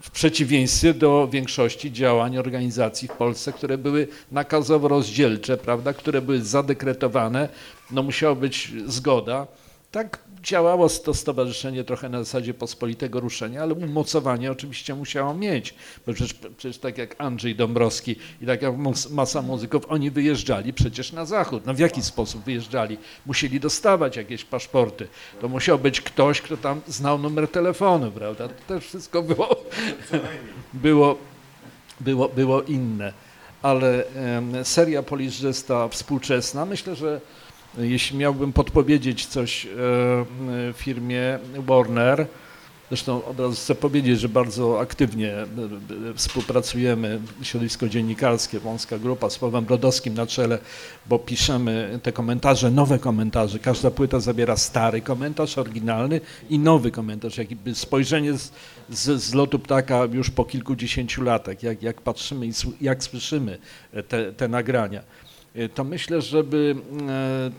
w przeciwieństwie do większości działań organizacji w Polsce, które były nakazowo rozdzielcze, prawda, które były zadekretowane, no musiała być zgoda. Tak działało to stowarzyszenie trochę na zasadzie pospolitego ruszenia, ale umocowanie oczywiście musiało mieć, bo przecież, przecież tak jak Andrzej Dąbrowski i tak jak masa muzyków, oni wyjeżdżali przecież na zachód. No w jaki sposób wyjeżdżali? Musieli dostawać jakieś paszporty. To musiał być ktoś, kto tam znał numer telefonu, prawda? To też wszystko było, było, było, było inne. Ale seria Polish ta współczesna, myślę, że jeśli miałbym podpowiedzieć coś e, firmie Warner, Zresztą od razu chcę powiedzieć, że bardzo aktywnie e, e, współpracujemy, środowisko dziennikarskie, wąska grupa z Pawłem Brodowskim na czele, bo piszemy te komentarze, nowe komentarze. Każda płyta zabiera stary komentarz, oryginalny i nowy komentarz, jakby spojrzenie z, z, z lotu ptaka już po kilkudziesięciu latach, jak, jak patrzymy i jak słyszymy te, te nagrania. E, to myślę, żeby e,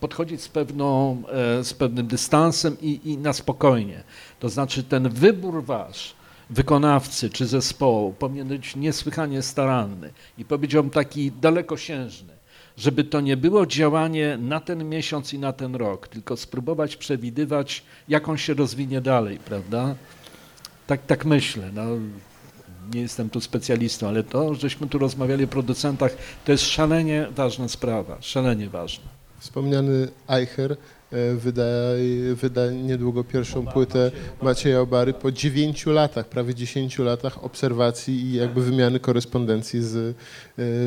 podchodzić z, pewną, e, z pewnym dystansem i, i na spokojnie. To znaczy ten wybór wasz, wykonawcy czy zespołu powinien być niesłychanie staranny i powiedziałbym taki dalekosiężny, żeby to nie było działanie na ten miesiąc i na ten rok, tylko spróbować przewidywać, jak on się rozwinie dalej, prawda? Tak, tak myślę. No, nie jestem tu specjalistą, ale to, żeśmy tu rozmawiali o producentach, to jest szalenie ważna sprawa, szalenie ważna. Wspomniany Eicher E, wyda, wyda niedługo pierwszą płytę Macieja Obary po dziewięciu latach, prawie dziesięciu latach obserwacji i jakby wymiany korespondencji z,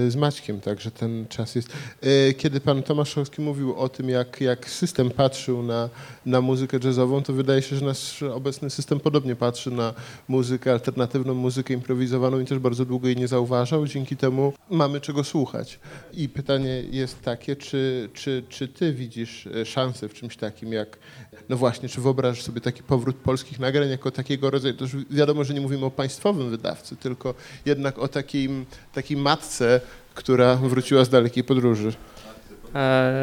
z Maćkiem, także ten czas jest. E, kiedy pan Tomaszowski mówił o tym, jak, jak system patrzył na, na muzykę jazzową, to wydaje się, że nasz obecny system podobnie patrzy na muzykę alternatywną, muzykę improwizowaną i też bardzo długo jej nie zauważał. Dzięki temu mamy czego słuchać. I pytanie jest takie, czy, czy, czy ty widzisz szansę w czymś takim jak, no właśnie, czy wyobrażasz sobie taki powrót polskich nagrań jako takiego rodzaju, to już wiadomo, że nie mówimy o państwowym wydawcy, tylko jednak o takim, takiej matce, która wróciła z dalekiej podróży. E,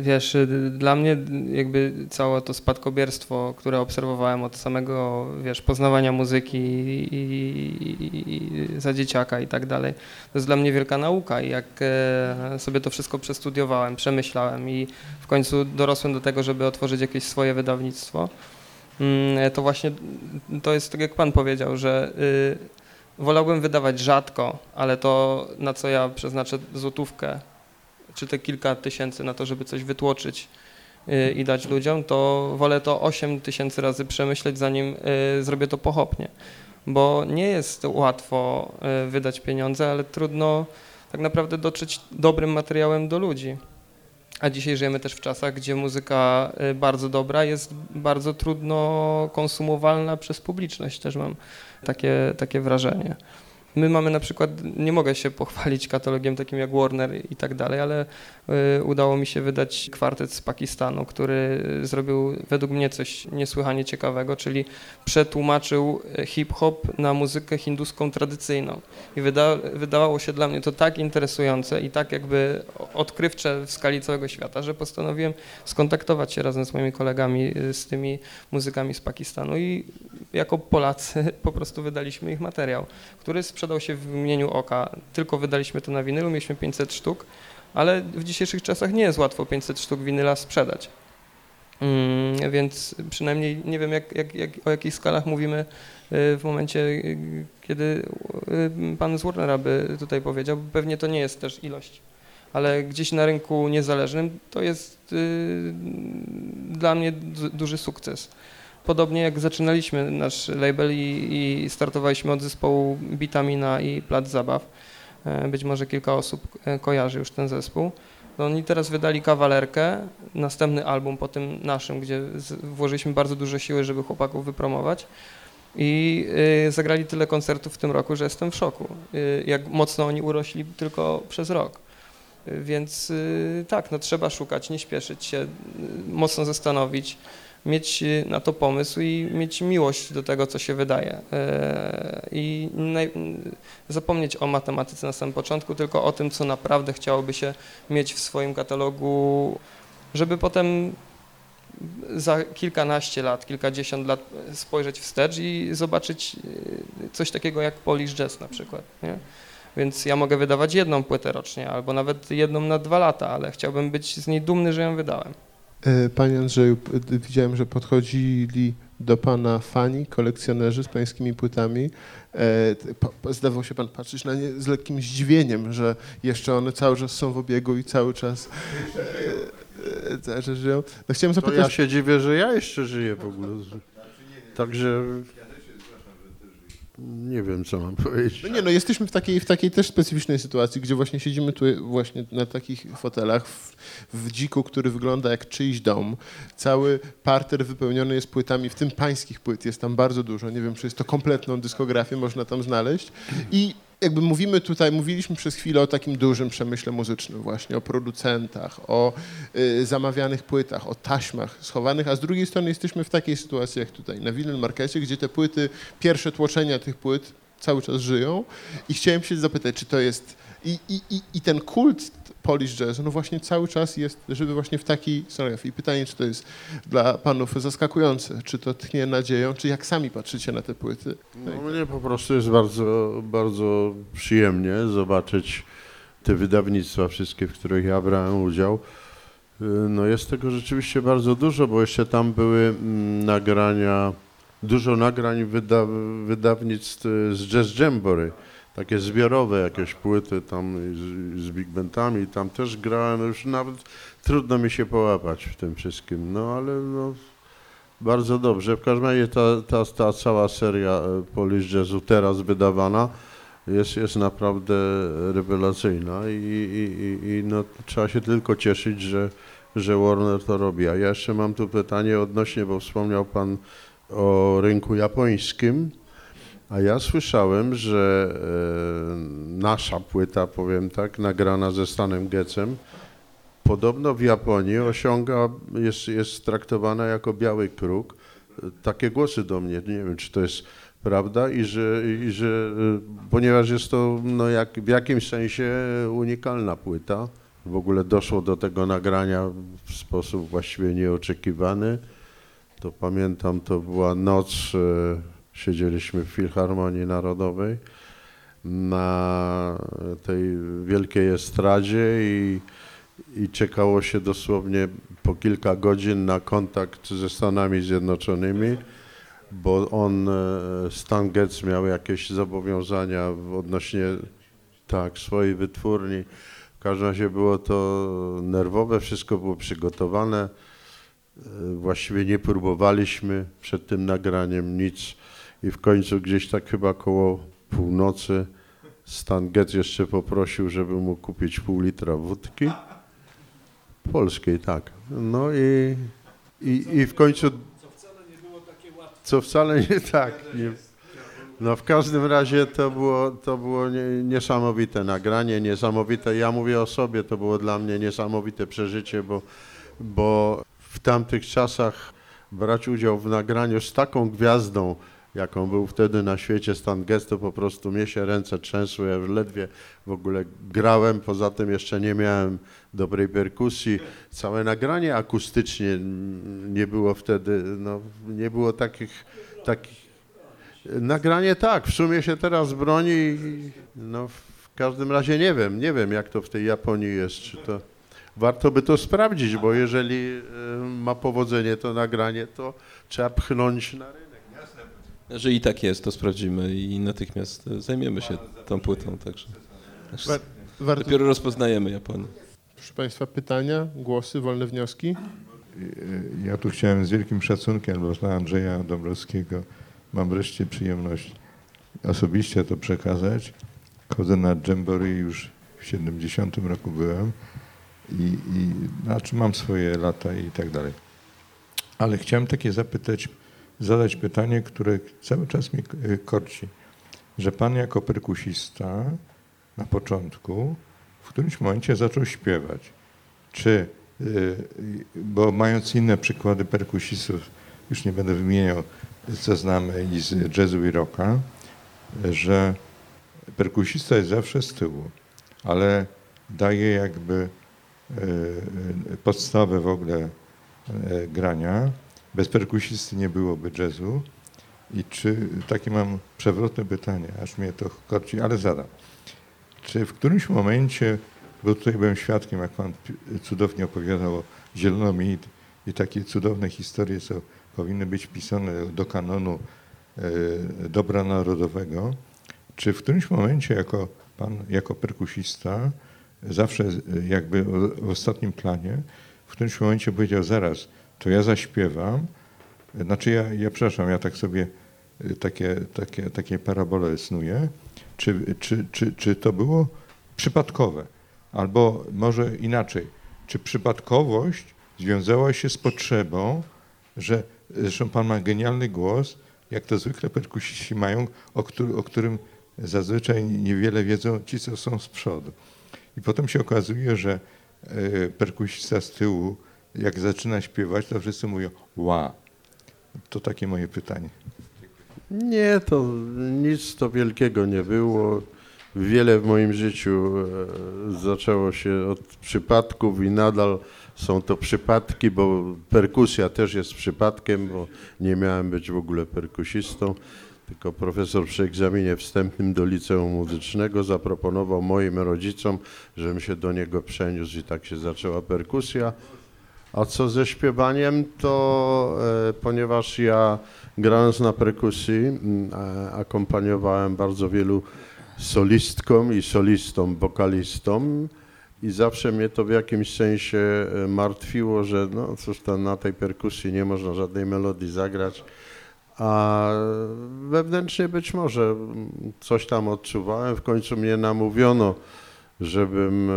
wiesz, dla mnie jakby całe to spadkobierstwo, które obserwowałem od samego, wiesz, poznawania muzyki i, i, i za dzieciaka i tak dalej, to jest dla mnie wielka nauka. I jak e, sobie to wszystko przestudiowałem, przemyślałem i w końcu dorosłem do tego, żeby otworzyć jakieś swoje wydawnictwo, mm, to właśnie to jest tak jak pan powiedział, że y, wolałbym wydawać rzadko, ale to na co ja przeznaczę złotówkę, czy te kilka tysięcy na to, żeby coś wytłoczyć y, i dać ludziom, to wolę to 8 tysięcy razy przemyśleć, zanim y, zrobię to pochopnie. Bo nie jest łatwo y, wydać pieniądze, ale trudno tak naprawdę dotrzeć dobrym materiałem do ludzi. A dzisiaj żyjemy też w czasach, gdzie muzyka bardzo dobra jest bardzo trudno konsumowalna przez publiczność, też mam takie, takie wrażenie. My mamy na przykład, nie mogę się pochwalić katalogiem takim jak Warner i tak dalej, ale y, udało mi się wydać kwartet z Pakistanu, który zrobił według mnie coś niesłychanie ciekawego, czyli przetłumaczył hip-hop na muzykę hinduską tradycyjną. I wyda, wydawało się dla mnie to tak interesujące i tak jakby odkrywcze w skali całego świata, że postanowiłem skontaktować się razem z moimi kolegami y, z tymi muzykami z Pakistanu i jako Polacy po prostu wydaliśmy ich materiał, który sprzedał się w imieniu oka. Tylko wydaliśmy to na winylu, mieliśmy 500 sztuk, ale w dzisiejszych czasach nie jest łatwo 500 sztuk winyla sprzedać. Mm, więc przynajmniej nie wiem, jak, jak, jak, o jakich skalach mówimy y, w momencie, y, kiedy y, pan z Warnera by tutaj powiedział. Pewnie to nie jest też ilość, ale gdzieś na rynku niezależnym to jest dla mnie duży sukces. Podobnie jak zaczynaliśmy nasz label i, i startowaliśmy od zespołu Bitamina i Plac Zabaw, e, być może kilka osób e, kojarzy już ten zespół, no oni teraz wydali kawalerkę, następny album po tym naszym, gdzie włożyliśmy bardzo dużo siły, żeby chłopaków wypromować. I y, zagrali tyle koncertów w tym roku, że jestem w szoku, jak mocno oni urośli tylko przez rok. Więc tak, no trzeba szukać, nie śpieszyć się, mocno zastanowić mieć y, na to pomysł i mieć miłość do tego, co się wydaje. E, I zapomnieć o matematyce na samym początku, tylko o tym, co naprawdę chciałoby się mieć w swoim katalogu, żeby potem za kilkanaście lat, kilkadziesiąt lat spojrzeć wstecz i zobaczyć y, coś takiego jak Polish Jazz na przykład. Nie? Więc ja mogę wydawać jedną płytę rocznie, albo nawet jedną na dwa lata, ale chciałbym być z niej dumny, że ją wydałem. E, panie Andrzeju, widziałem, że podchodzili do pana fani, kolekcjonerzy z pańskimi płytami. E, zdawał się pan patrzeć na nie z lekkim zdziwieniem, że jeszcze one cały czas są w obiegu i cały czas e, cały czas żyją. No chciałem zapytać... To ja się dziwię, że ja jeszcze żyję w ogóle. Także nie wiem, co mam powiedzieć. No nie, no jesteśmy w takiej, w takiej też specyficznej sytuacji, gdzie właśnie siedzimy tu właśnie na takich fotelach w, w dziku, który wygląda jak czyjś dom. Cały parter wypełniony jest płytami, w tym pańskich płyt jest tam bardzo dużo. Nie wiem, czy jest to kompletną dyskografię, można tam znaleźć. I jakby mówimy tutaj, mówiliśmy przez chwilę o takim dużym przemyśle muzycznym właśnie, o producentach, o y, zamawianych płytach, o taśmach schowanych, a z drugiej strony jesteśmy w takiej sytuacji jak tutaj na Vinyl Markecie, gdzie te płyty, pierwsze tłoczenia tych płyt cały czas żyją i chciałem się zapytać, czy to jest i, i, i ten kult Polish Jazz, no właśnie cały czas jest, żeby właśnie w takiej scenografii. I pytanie, czy to jest dla panów zaskakujące, czy to tchnie nadzieją, czy jak sami patrzycie na te płyty? No mnie po prostu jest bardzo, bardzo przyjemnie zobaczyć te wydawnictwa wszystkie, w których ja brałem udział. No jest tego rzeczywiście bardzo dużo, bo jeszcze tam były mm, nagrania, dużo nagrań wyda, wydawnictw z Jazz Jamboree takie zbiorowe jakieś płyty tam z, z big bandami, tam też grałem, już nawet trudno mi się połapać w tym wszystkim, no ale no, bardzo dobrze. W każdym razie ta, ta, ta cała seria e, Polish Jazzu teraz wydawana jest, jest naprawdę rewelacyjna i, i, i, i no, trzeba się tylko cieszyć, że, że Warner to robi. A ja jeszcze mam tu pytanie odnośnie, bo wspomniał Pan o rynku japońskim. A ja słyszałem, że e, nasza płyta, powiem tak, nagrana ze Stanem Gecem, podobno w Japonii osiąga, jest, jest traktowana jako biały kruk. Takie głosy do mnie, nie wiem, czy to jest prawda i że, i że ponieważ jest to no jak, w jakimś sensie unikalna płyta, w ogóle doszło do tego nagrania w sposób właściwie nieoczekiwany. To pamiętam, to była noc, e, siedzieliśmy w Filharmonii Narodowej na tej wielkiej estradzie i, i czekało się dosłownie po kilka godzin na kontakt ze Stanami Zjednoczonymi, bo on, e, Stan Getz miał jakieś zobowiązania odnośnie tak, swojej wytwórni. W każdym razie było to nerwowe, wszystko było przygotowane. E, Właściwie nie próbowaliśmy przed tym nagraniem nic i w końcu gdzieś tak chyba koło północy Stan Getz jeszcze poprosił, żeby mu kupić pół litra wódki. Polskiej, tak. No i, i, i w końcu... Co wcale nie tak. Nie, no w każdym razie to było, to było nie, niesamowite nagranie, niesamowite, ja mówię o sobie, to było dla mnie niesamowite przeżycie, bo, bo w tamtych czasach brać udział w nagraniu z taką gwiazdą, jaką był wtedy na świecie Stan Getz, to po prostu mnie się ręce trzęsły, ja już ledwie w ogóle grałem, poza tym jeszcze nie miałem dobrej perkusji. Całe nagranie akustycznie nie było wtedy, no nie było takich, takich Nagranie tak, w sumie się teraz broni, no w każdym razie nie wiem, nie wiem jak to w tej Japonii jest, czy to warto by to sprawdzić, bo jeżeli y, ma powodzenie to nagranie, to trzeba pchnąć na rynek. Że i tak jest, to sprawdzimy i natychmiast e, zajmiemy się tą płytą, także, także Wa- warto, dopiero rozpoznajemy Japonię. proszę Państwa, pytania, głosy, wolne wnioski? Ja tu chciałem z wielkim szacunkiem dla Andrzeja Dąbrowskiego, mam wreszcie przyjemność osobiście to przekazać. Chodzę na Jamboree już w 70 roku byłem i, i znaczy mam swoje lata i tak dalej. Ale chciałem takie zapytać, zadać pytanie, które cały czas mnie e, korci. Że pan jako perkusista na początku w którymś momencie zaczął śpiewać. Czy, y, bo mając inne przykłady perkusistów, już nie będę wymieniał, co znamy i z jazzu i rocka, że perkusista jest zawsze z tyłu, ale daje jakby y, podstawę w ogóle grania. Bez perkusisty nie byłoby jazzu. I czy, takie mam przewrotne pytanie, aż mnie to korci, ale zadam. Czy w którymś momencie, bo tutaj byłem świadkiem, jak pan cudownie opowiadał o Zielonomii i takie cudowne historie, co powinny być wpisane do kanonu e, dobra narodowego, czy w którymś momencie jako pan, jako perkusista, zawsze e, jakby w ostatnim planie, w którymś momencie powiedział, zaraz, to ja zaśpiewam, znaczy ja, ja przepraszam, ja tak sobie y, takie, takie, takie parabole snuję. Czy, czy, czy, czy to było przypadkowe? Albo może inaczej, czy przypadkowość związała się z potrzebą, że zresztą pan ma genialny głos, jak to zwykle perkusiści mają, o, któr, o którym zazwyczaj niewiele wiedzą ci, co są z przodu. I potem się okazuje, że e, perkusista z tyłu, jak zaczyna śpiewać, to wszyscy mówią ła. To takie moje pytanie. Nie, to nic to wielkiego nie było. Wiele w moim życiu e, zaczęło się od przypadków i nadal są to przypadki, bo perkusja też jest przypadkiem, bo nie miałem być w ogóle perkusistą, tylko profesor przy egzaminie wstępnym do liceum muzycznego zaproponował moim rodzicom, żebym się do niego przeniósł i tak się zaczęła perkusja. A co ze śpiewaniem, to e, ponieważ ja grając na perkusji akompaniowałem bardzo wielu solistkom i solistom, wokalistom i zawsze mnie to w jakimś sensie e, martwiło, że no cóż tam na tej perkusji nie można żadnej melodii zagrać, a wewnętrznie być może coś tam odczuwałem. W końcu mnie namówiono, żebym e,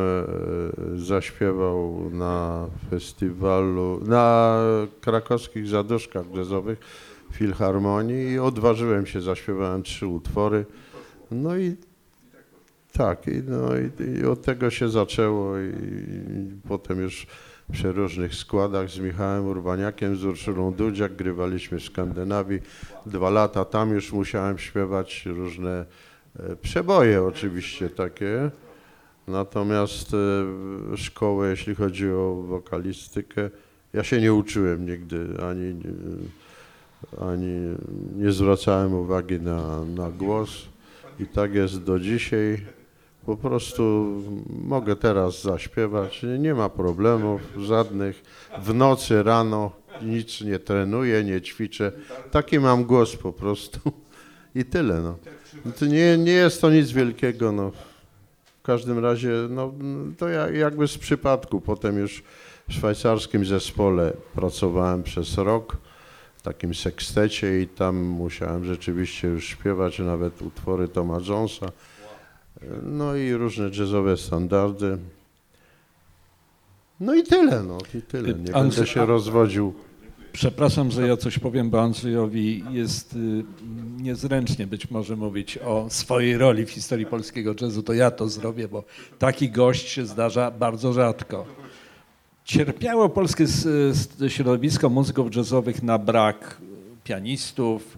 zaśpiewał na festiwalu, na krakowskich zaduszkach jazzowych Filharmonii i odważyłem się, zaśpiewałem trzy utwory. No i tak, i, no i, i od tego się zaczęło i, i potem już w przeróżnych składach z Michałem Urbaniakiem, z Urszulą Dudziak grywaliśmy w Skandynawii. Dwa lata tam już musiałem śpiewać różne e, przeboje oczywiście takie. Natomiast e, szkołę, jeśli chodzi o wokalistykę, ja się nie uczyłem nigdy, ani, e, ani nie zwracałem uwagi na, na głos. I tak jest do dzisiaj. Po prostu mogę teraz zaśpiewać, nie- ma problemów żadnych. W nocy, rano nic nie trenuję, nie ćwiczę. Taki mam głos po prostu. I tyle. No. Nie, nie jest to nic wielkiego. No. W każdym razie no, to ja, jakby z przypadku. Potem już w szwajcarskim zespole pracowałem przez rok w takim sekstecie i tam musiałem rzeczywiście już śpiewać nawet utwory Toma Jonesa. No i różne jazzowe standardy. No i tyle, no i tyle. Nie Andrzej, będę się rozwodził. Przepraszam, że ja coś powiem, bo Andrzejowi jest y, niezręcznie być może mówić o swojej roli w historii polskiego jazzu, to ja to zrobię, bo taki gość się zdarza bardzo rzadko. Cierpiało polskie środowisko muzyków jazzowych na brak pianistów,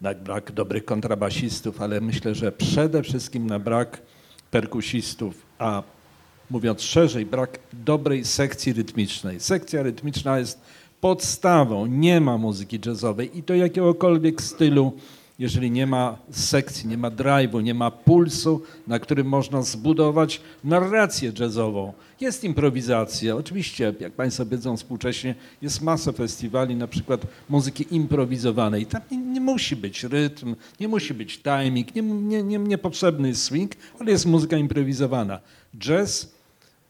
na brak dobrych kontrabasistów, ale myślę, że przede wszystkim na brak perkusistów, a mówiąc szerzej, brak dobrej sekcji rytmicznej. Sekcja rytmiczna jest podstawą, nie ma muzyki jazzowej i to jakiegokolwiek stylu, jeżeli nie ma sekcji, nie ma drive'u, nie ma pulsu, na którym można zbudować narrację jazzową. Jest improwizacja, oczywiście, jak Państwo wiedzą współcześnie, jest masa festiwali, na przykład muzyki improwizowanej. Tam nie, nie musi być rytm, nie musi być timing, nie, nie, nie, niepotrzebny jest swing, ale jest muzyka improwizowana. Jazz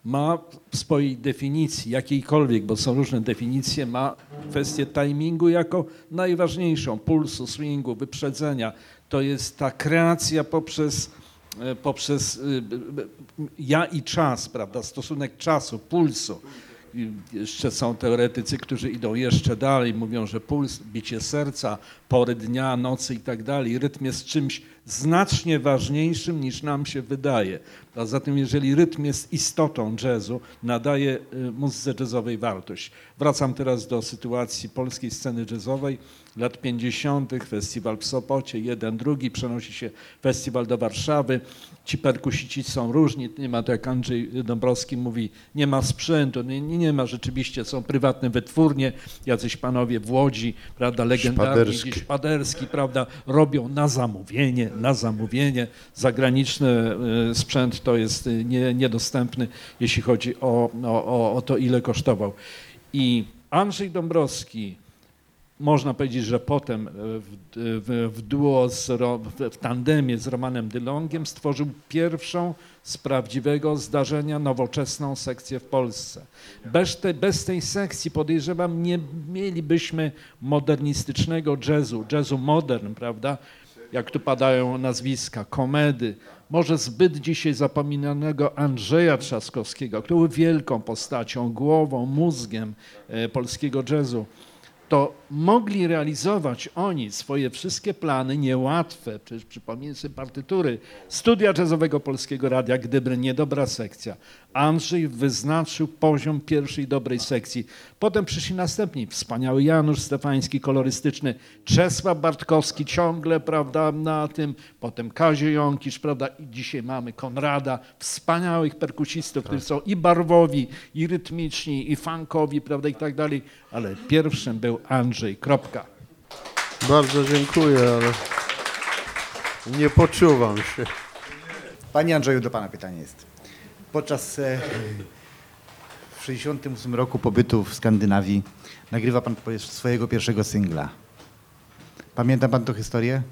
ma w swojej definicji, jakiejkolwiek, bo są różne definicje, ma kwestię timingu jako najważniejszą, pulsu, swingu, wyprzedzenia. To jest ta kreacja poprzez, e, poprzez b- b- ja i czas, prawda, stosunek czasu, pulsu. Jeszcze są teoretycy, którzy idą jeszcze dalej, mówią, że puls, bicie serca, pory dnia, nocy i tak dalej, rytm jest czymś znacznie ważniejszym niż nam się wydaje. A zatem jeżeli rytm jest istotą jazzu, nadaje y, muzyce jazzowej wartość. Wracam teraz do sytuacji polskiej sceny jazzowej. Lat 50. festiwal w Sopocie, jeden, drugi, przenosi się festiwal do Warszawy. Ci perkusici są różni, nie ma to jak Andrzej Dąbrowski mówi, nie ma sprzętu, nie, nie ma rzeczywiście, są prywatne wytwórnie, jacyś panowie w Łodzi, prawda, legendarni, Szpaderski. Szpaderski, prawda, robią na zamówienie, na zamówienie. Zagraniczny y, sprzęt to jest y, nie, niedostępny, jeśli chodzi o, o, o, to, ile kosztował. I Andrzej Dąbrowski, można powiedzieć, że potem e, w, w, w duo, z, w tandemie z Romanem Dylongiem stworzył pierwszą z prawdziwego zdarzenia nowoczesną sekcję w Polsce. Bez, te, bez tej sekcji podejrzewam nie mielibyśmy modernistycznego jazzu, jazzu modern, prawda? Jak tu padają nazwiska, komedy, może zbyt dzisiaj zapominanego Andrzeja Trzaskowskiego, który był wielką postacią, głową, mózgiem e, polskiego jazzu to mogli realizować oni swoje wszystkie plany niełatwe, przecież przypomnij sobie partytury studia jazzowego Polskiego Radia, gdyby nie dobra sekcja. Andrzej wyznaczył poziom pierwszej dobrej sekcji. Potem przyszli następni, wspaniały Janusz Stefański, kolorystyczny, Czesław Bartkowski ciągle, prawda, na tym, potem Kazio Jąkisz, prawda, i dzisiaj mamy Konrada, wspaniałych perkusistów, którzy są i barwowi, i rytmiczni, i funkowi, prawda, i tak dalej, ale pierwszym był Andrzej, kropka. Bardzo dziękuję, ale nie poczuwam się. Panie Andrzeju, do Pana pytanie jest. Podczas e, w 68 roku pobytu w Skandynawii nagrywa Pan swojego pierwszego singla. Pamięta Pan tą historię?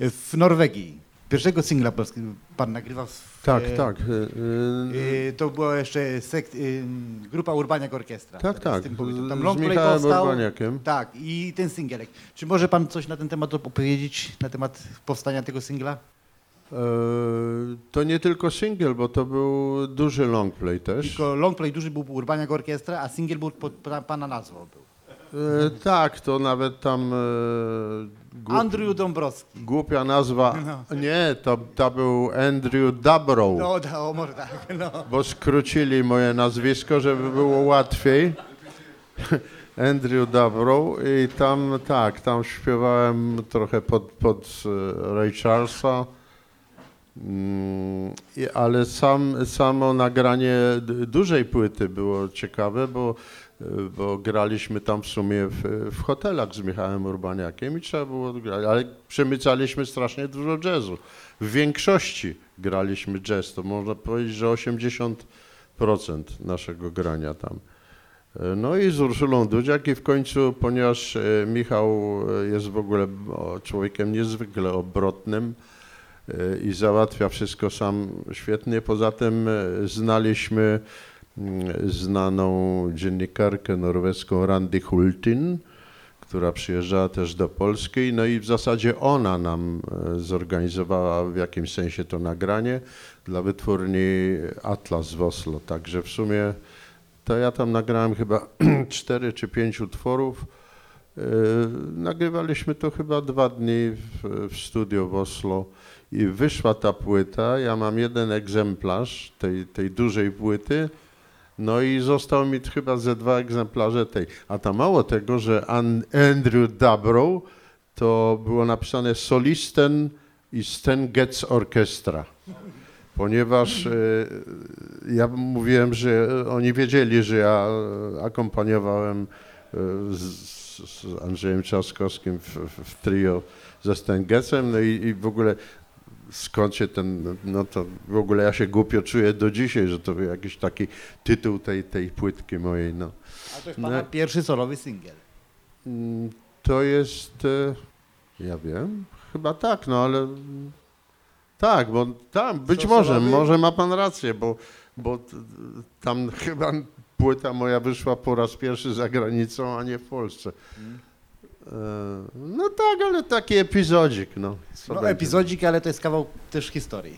E, W Norwegii. Pierwszego singla polskiego Pan nagrywa w... Tak, e, tak. y, y, e, To była jeszcze sek- e, grupa Urbaniak Orkiestra. Tak, tak, Z Tam long play powstał. Urbaniakiem. Tak, i ten singielek. Czy może Pan coś na ten temat opowiedzieć, na temat powstania tego singla? E, To nie tylko single, bo to był duży long play też. Tylko long play duży był Urbaniak Orkiestra, a singiel był pod pa- Pana nazwą. Był. E, Tak, to nawet tam e, głup, Andrew Dąbrowski. głupia nazwa. Nie, to, to był Andrew Dabrow, No, da, o, może tak, no. bo skrócili moje nazwisko, żeby było łatwiej. Andrew Dabrow i tam tak, tam śpiewałem trochę pod, pod Ray Charlesa Ale sam, samo nagranie dużej płyty było ciekawe, bo, y, bo graliśmy tam w sumie w, w hotelach z Michałem Urbaniakiem i trzeba było grać, ale przemycaliśmy strasznie dużo jazzu. W większości graliśmy jazz, to można powiedzieć, że 80% naszego grania tam. E, No i z Urszulą Dudziak i w końcu, ponieważ e, Michał jest w ogóle człowiekiem niezwykle obrotnym i załatwia wszystko sam świetnie, poza tym e, znaliśmy mm, znaną dziennikarkę norweską Randi Hultin, która przyjeżdżała też do Polski, no i w zasadzie ona nam e, zorganizowała w jakimś sensie to nagranie dla wytwórni Atlas w Oslo, także w sumie to ja tam nagrałem chyba cztery czy pięć utworów. Yy, Nagrywaliśmy to chyba dwa dni w, w studio w Oslo i wyszła ta płyta. Ja mam jeden egzemplarz tej, tej dużej płyty. No i został mi chyba ze dwa egzemplarze tej. A to mało tego, że An- Andrew Dabrow to było napisane solisten i Sten Getz Orchestra. Ponieważ e, ja mówiłem, że oni wiedzieli, że ja akompaniowałem e, z, Andrzejem Trzaskowskim w, w trio ze Stengecem, no i, i w ogóle skąd się ten, no to w ogóle ja się głupio czuję do dzisiaj, że to był jakiś taki tytuł tej, tej płytki mojej, no. A to jest No. pana pierwszy solowy singiel. Mm, To jest, e, ja wiem, chyba tak, no ale tak, bo tam, być Co, może, solowy? może ma pan rację, bo, bo tam chyba płyta moja wyszła po raz pierwszy za granicą, a nie w Polsce. E, No tak, ale taki epizodzik, no. Co No będzie? epizodzik, ale to jest kawał też historii.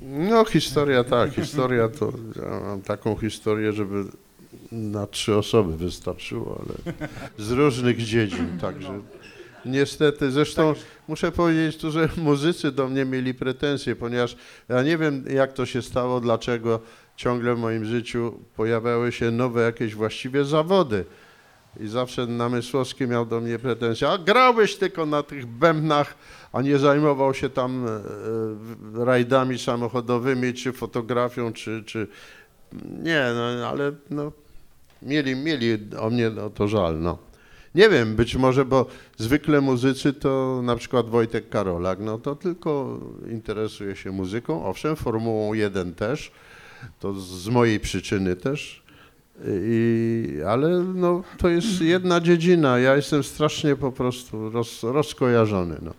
No historia tak, historia to, ja mam taką historię, żeby na trzy osoby wystarczyło, ale z różnych dziedzin, także niestety, zresztą muszę powiedzieć tu, że muzycy do mnie mieli pretensje, ponieważ ja nie wiem jak to się stało, dlaczego ciągle w moim życiu pojawiały się nowe jakieś właściwie zawody. I zawsze Namysłowski miał do mnie pretensje, a grałeś tylko na tych bębnach, a nie zajmował się tam e, e, rajdami samochodowymi, czy fotografią, czy, czy... Nie, no ale no, mieli, mieli o mnie no, to żal, no. Nie wiem, być może, bo zwykle muzycy to na przykład Wojtek Karolak, no to tylko interesuje się muzyką, owszem, Formułą 1 też, to z mojej przyczyny też, i, ale no, to jest jedna dziedzina. Ja jestem strasznie po prostu roz, rozkojarzony. No.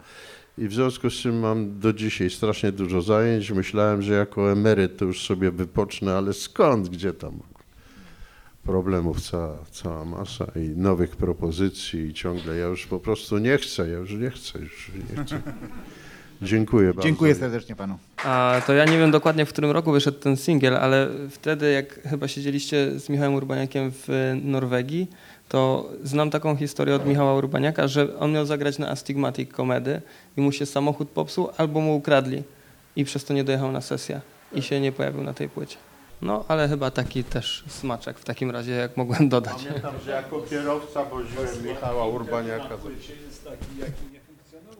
I w związku z czym mam do dzisiaj strasznie dużo zajęć. Myślałem, że jako emeryt to już sobie wypocznę, ale skąd, gdzie tam? Problemów cała, cała masa i nowych propozycji i ciągle ja już po prostu nie chcę, ja już nie chcę, już nie chcę. Dziękuję bardzo. Dziękuję serdecznie panu. A to ja nie wiem dokładnie, w którym roku wyszedł ten singiel, ale wtedy, jak chyba siedzieliście z Michałem Urbaniakiem w Norwegii, to znam taką historię od Michała Urbaniaka, że on miał zagrać na Astigmatic Komedy i mu się samochód popsuł albo mu ukradli i przez to nie dojechał na sesję i się nie pojawił na tej płycie. No, ale chyba taki też smaczek w takim razie, jak mogłem dodać. Pamiętam, że jako kierowca woziłem Michała Urbaniaka.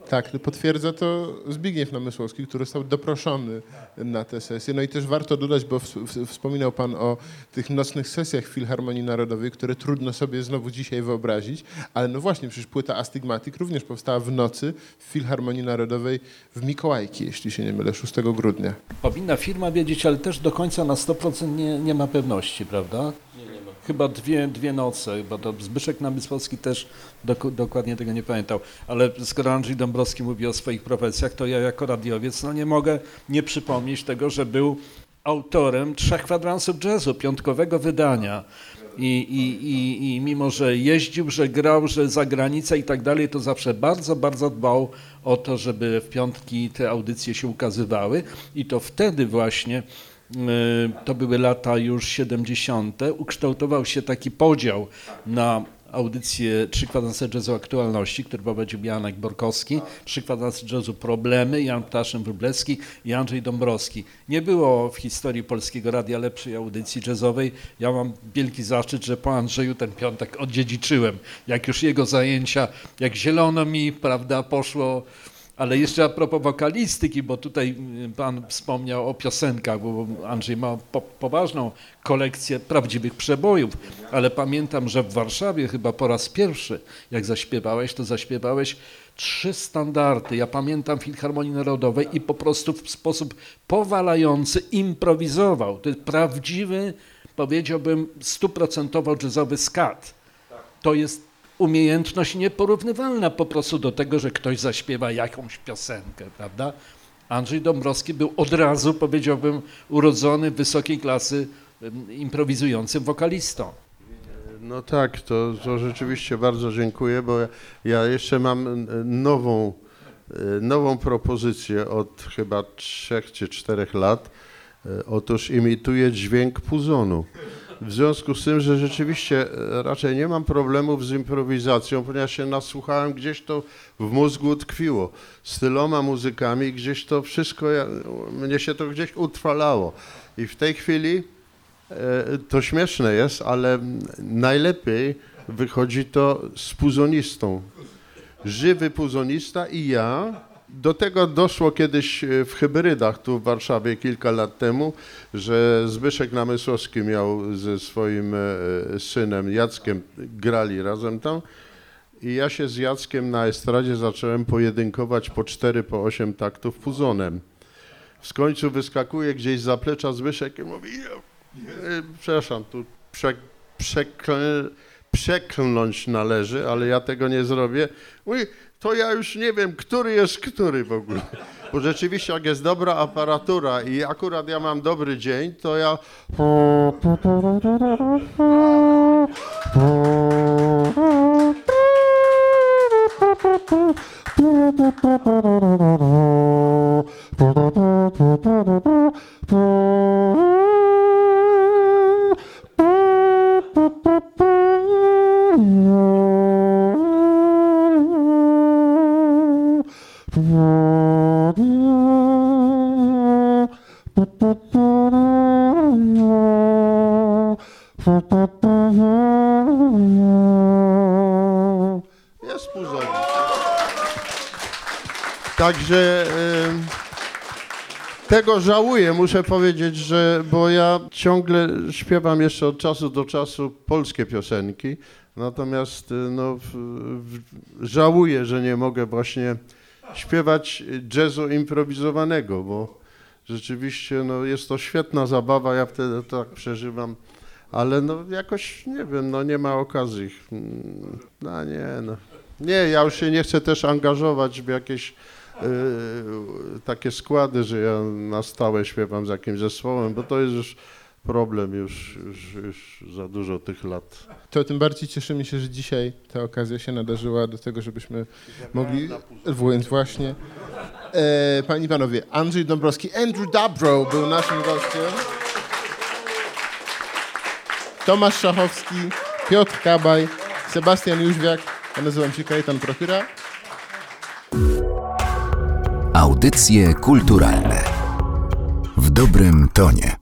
Tak, potwierdza to Zbigniew Namysłowski, który został doproszony na tę sesję. No i też warto dodać, bo ws- ws- wspominał Pan o tych nocnych sesjach Filharmonii Narodowej, które trudno sobie znowu dzisiaj wyobrazić, ale no właśnie, przecież płyta Astigmatic również powstała w nocy w Filharmonii Narodowej w Mikołajki, jeśli się nie mylę, 6 grudnia. Powinna firma wiedzieć, ale też do końca na 100% nie, nie ma pewności, prawda? Chyba dwie, dwie noce, bo to Zbyszek Namysłowski też dok- dokładnie tego nie pamiętał. Ale skoro Andrzej Dąbrowski mówi o swoich profesjach, to ja jako radiowiec no nie mogę nie przypomnieć tego, że był autorem trzech kwadransów jazzu, piątkowego wydania. I, i, i, I mimo, że jeździł, że grał, że za granicę i tak dalej, to zawsze bardzo, bardzo dbał o to, żeby w piątki te audycje się ukazywały. I to wtedy właśnie to były lata już 70. Ukształtował się taki podział na audycję Trzy kwadranse jazzu aktualności, który prowadził Janek Borkowski, Trzy kwadranse jazzu problemy, Jan Ptaszyn Wróblewski i Andrzej Dąbrowski. Nie było w historii Polskiego Radia lepszej audycji jazzowej. Ja mam wielki zaszczyt, że po Andrzeju ten piątek odziedziczyłem. Jak już jego zajęcia, jak zielono mi, prawda, poszło Ale jeszcze a propos wokalistyki, bo tutaj y, pan wspomniał o piosenkach, bo Andrzej ma po, poważną kolekcję prawdziwych przebojów, ale pamiętam, że w Warszawie chyba po raz pierwszy, jak zaśpiewałeś, to zaśpiewałeś trzy standardy. Ja pamiętam Filharmonii Narodowej i po prostu w sposób powalający improwizował. To jest prawdziwy, powiedziałbym, stuprocentowo jazzowy skat. To jest umiejętność nieporównywalna po prostu do tego, że ktoś zaśpiewa jakąś piosenkę, prawda? Andrzej Dąbrowski był od razu, powiedziałbym, urodzony wysokiej klasy improwizującym wokalistą. No tak, to, to rzeczywiście bardzo dziękuję, bo ja jeszcze mam nową, nową propozycję od chyba trzech czy czterech lat. Otóż imituję dźwięk puzonu. W związku z tym, że rzeczywiście raczej nie mam problemów z improwizacją, ponieważ się nasłuchałem, gdzieś to w mózgu tkwiło. Z tyloma muzykami gdzieś to wszystko, ja, mnie się to gdzieś utrwalało. I w tej chwili E, to śmieszne jest, ale najlepiej wychodzi to z puzonistą. Żywy puzonista i ja. Do tego doszło kiedyś e, w hybrydach tu w Warszawie kilka lat temu, że Zbyszek Namysłowski miał ze swoim e, synem Jackiem, grali razem tam i ja się z Jackiem na estradzie zacząłem pojedynkować po 4, po 8 taktów puzonem. W końcu wyskakuje gdzieś z zaplecza Zbyszek i mówi E, przepraszam, tu prze, przeklnąć należy, ale ja tego nie zrobię. Mówi, to ja już nie wiem, który jest który w ogóle. Bo rzeczywiście, jak jest dobra aparatura i akurat ja mam dobry dzień, to ja. Jest puzon. Także tego żałuję, muszę powiedzieć, że bo ja ciągle śpiewam jeszcze od czasu do czasu polskie piosenki, natomiast y, no, żałuję, że nie mogę właśnie śpiewać jazzu improwizowanego, bo rzeczywiście no, jest to świetna zabawa, ja wtedy tak przeżywam, ale no jakoś nie wiem, no nie ma okazji. No nie, no. Nie, ja już się nie chcę też angażować w jakieś Y, takie składy, że ja na stałe śpiewam z jakimś zespołem, bo to jest już problem już, już, już za dużo tych lat. To tym bardziej cieszymy się, że dzisiaj ta okazja się nadarzyła do tego, żebyśmy mogli, więc właśnie, e, Panie i Panowie, Andrzej Dąbrowski, Andrew Dabrow był naszym gościem, Tomasz Szachowski, Piotr Kabaj, Sebastian Jóźwiak, ja nazywam się Kajetan Prochyra. Audycje kulturalne w dobrym tonie.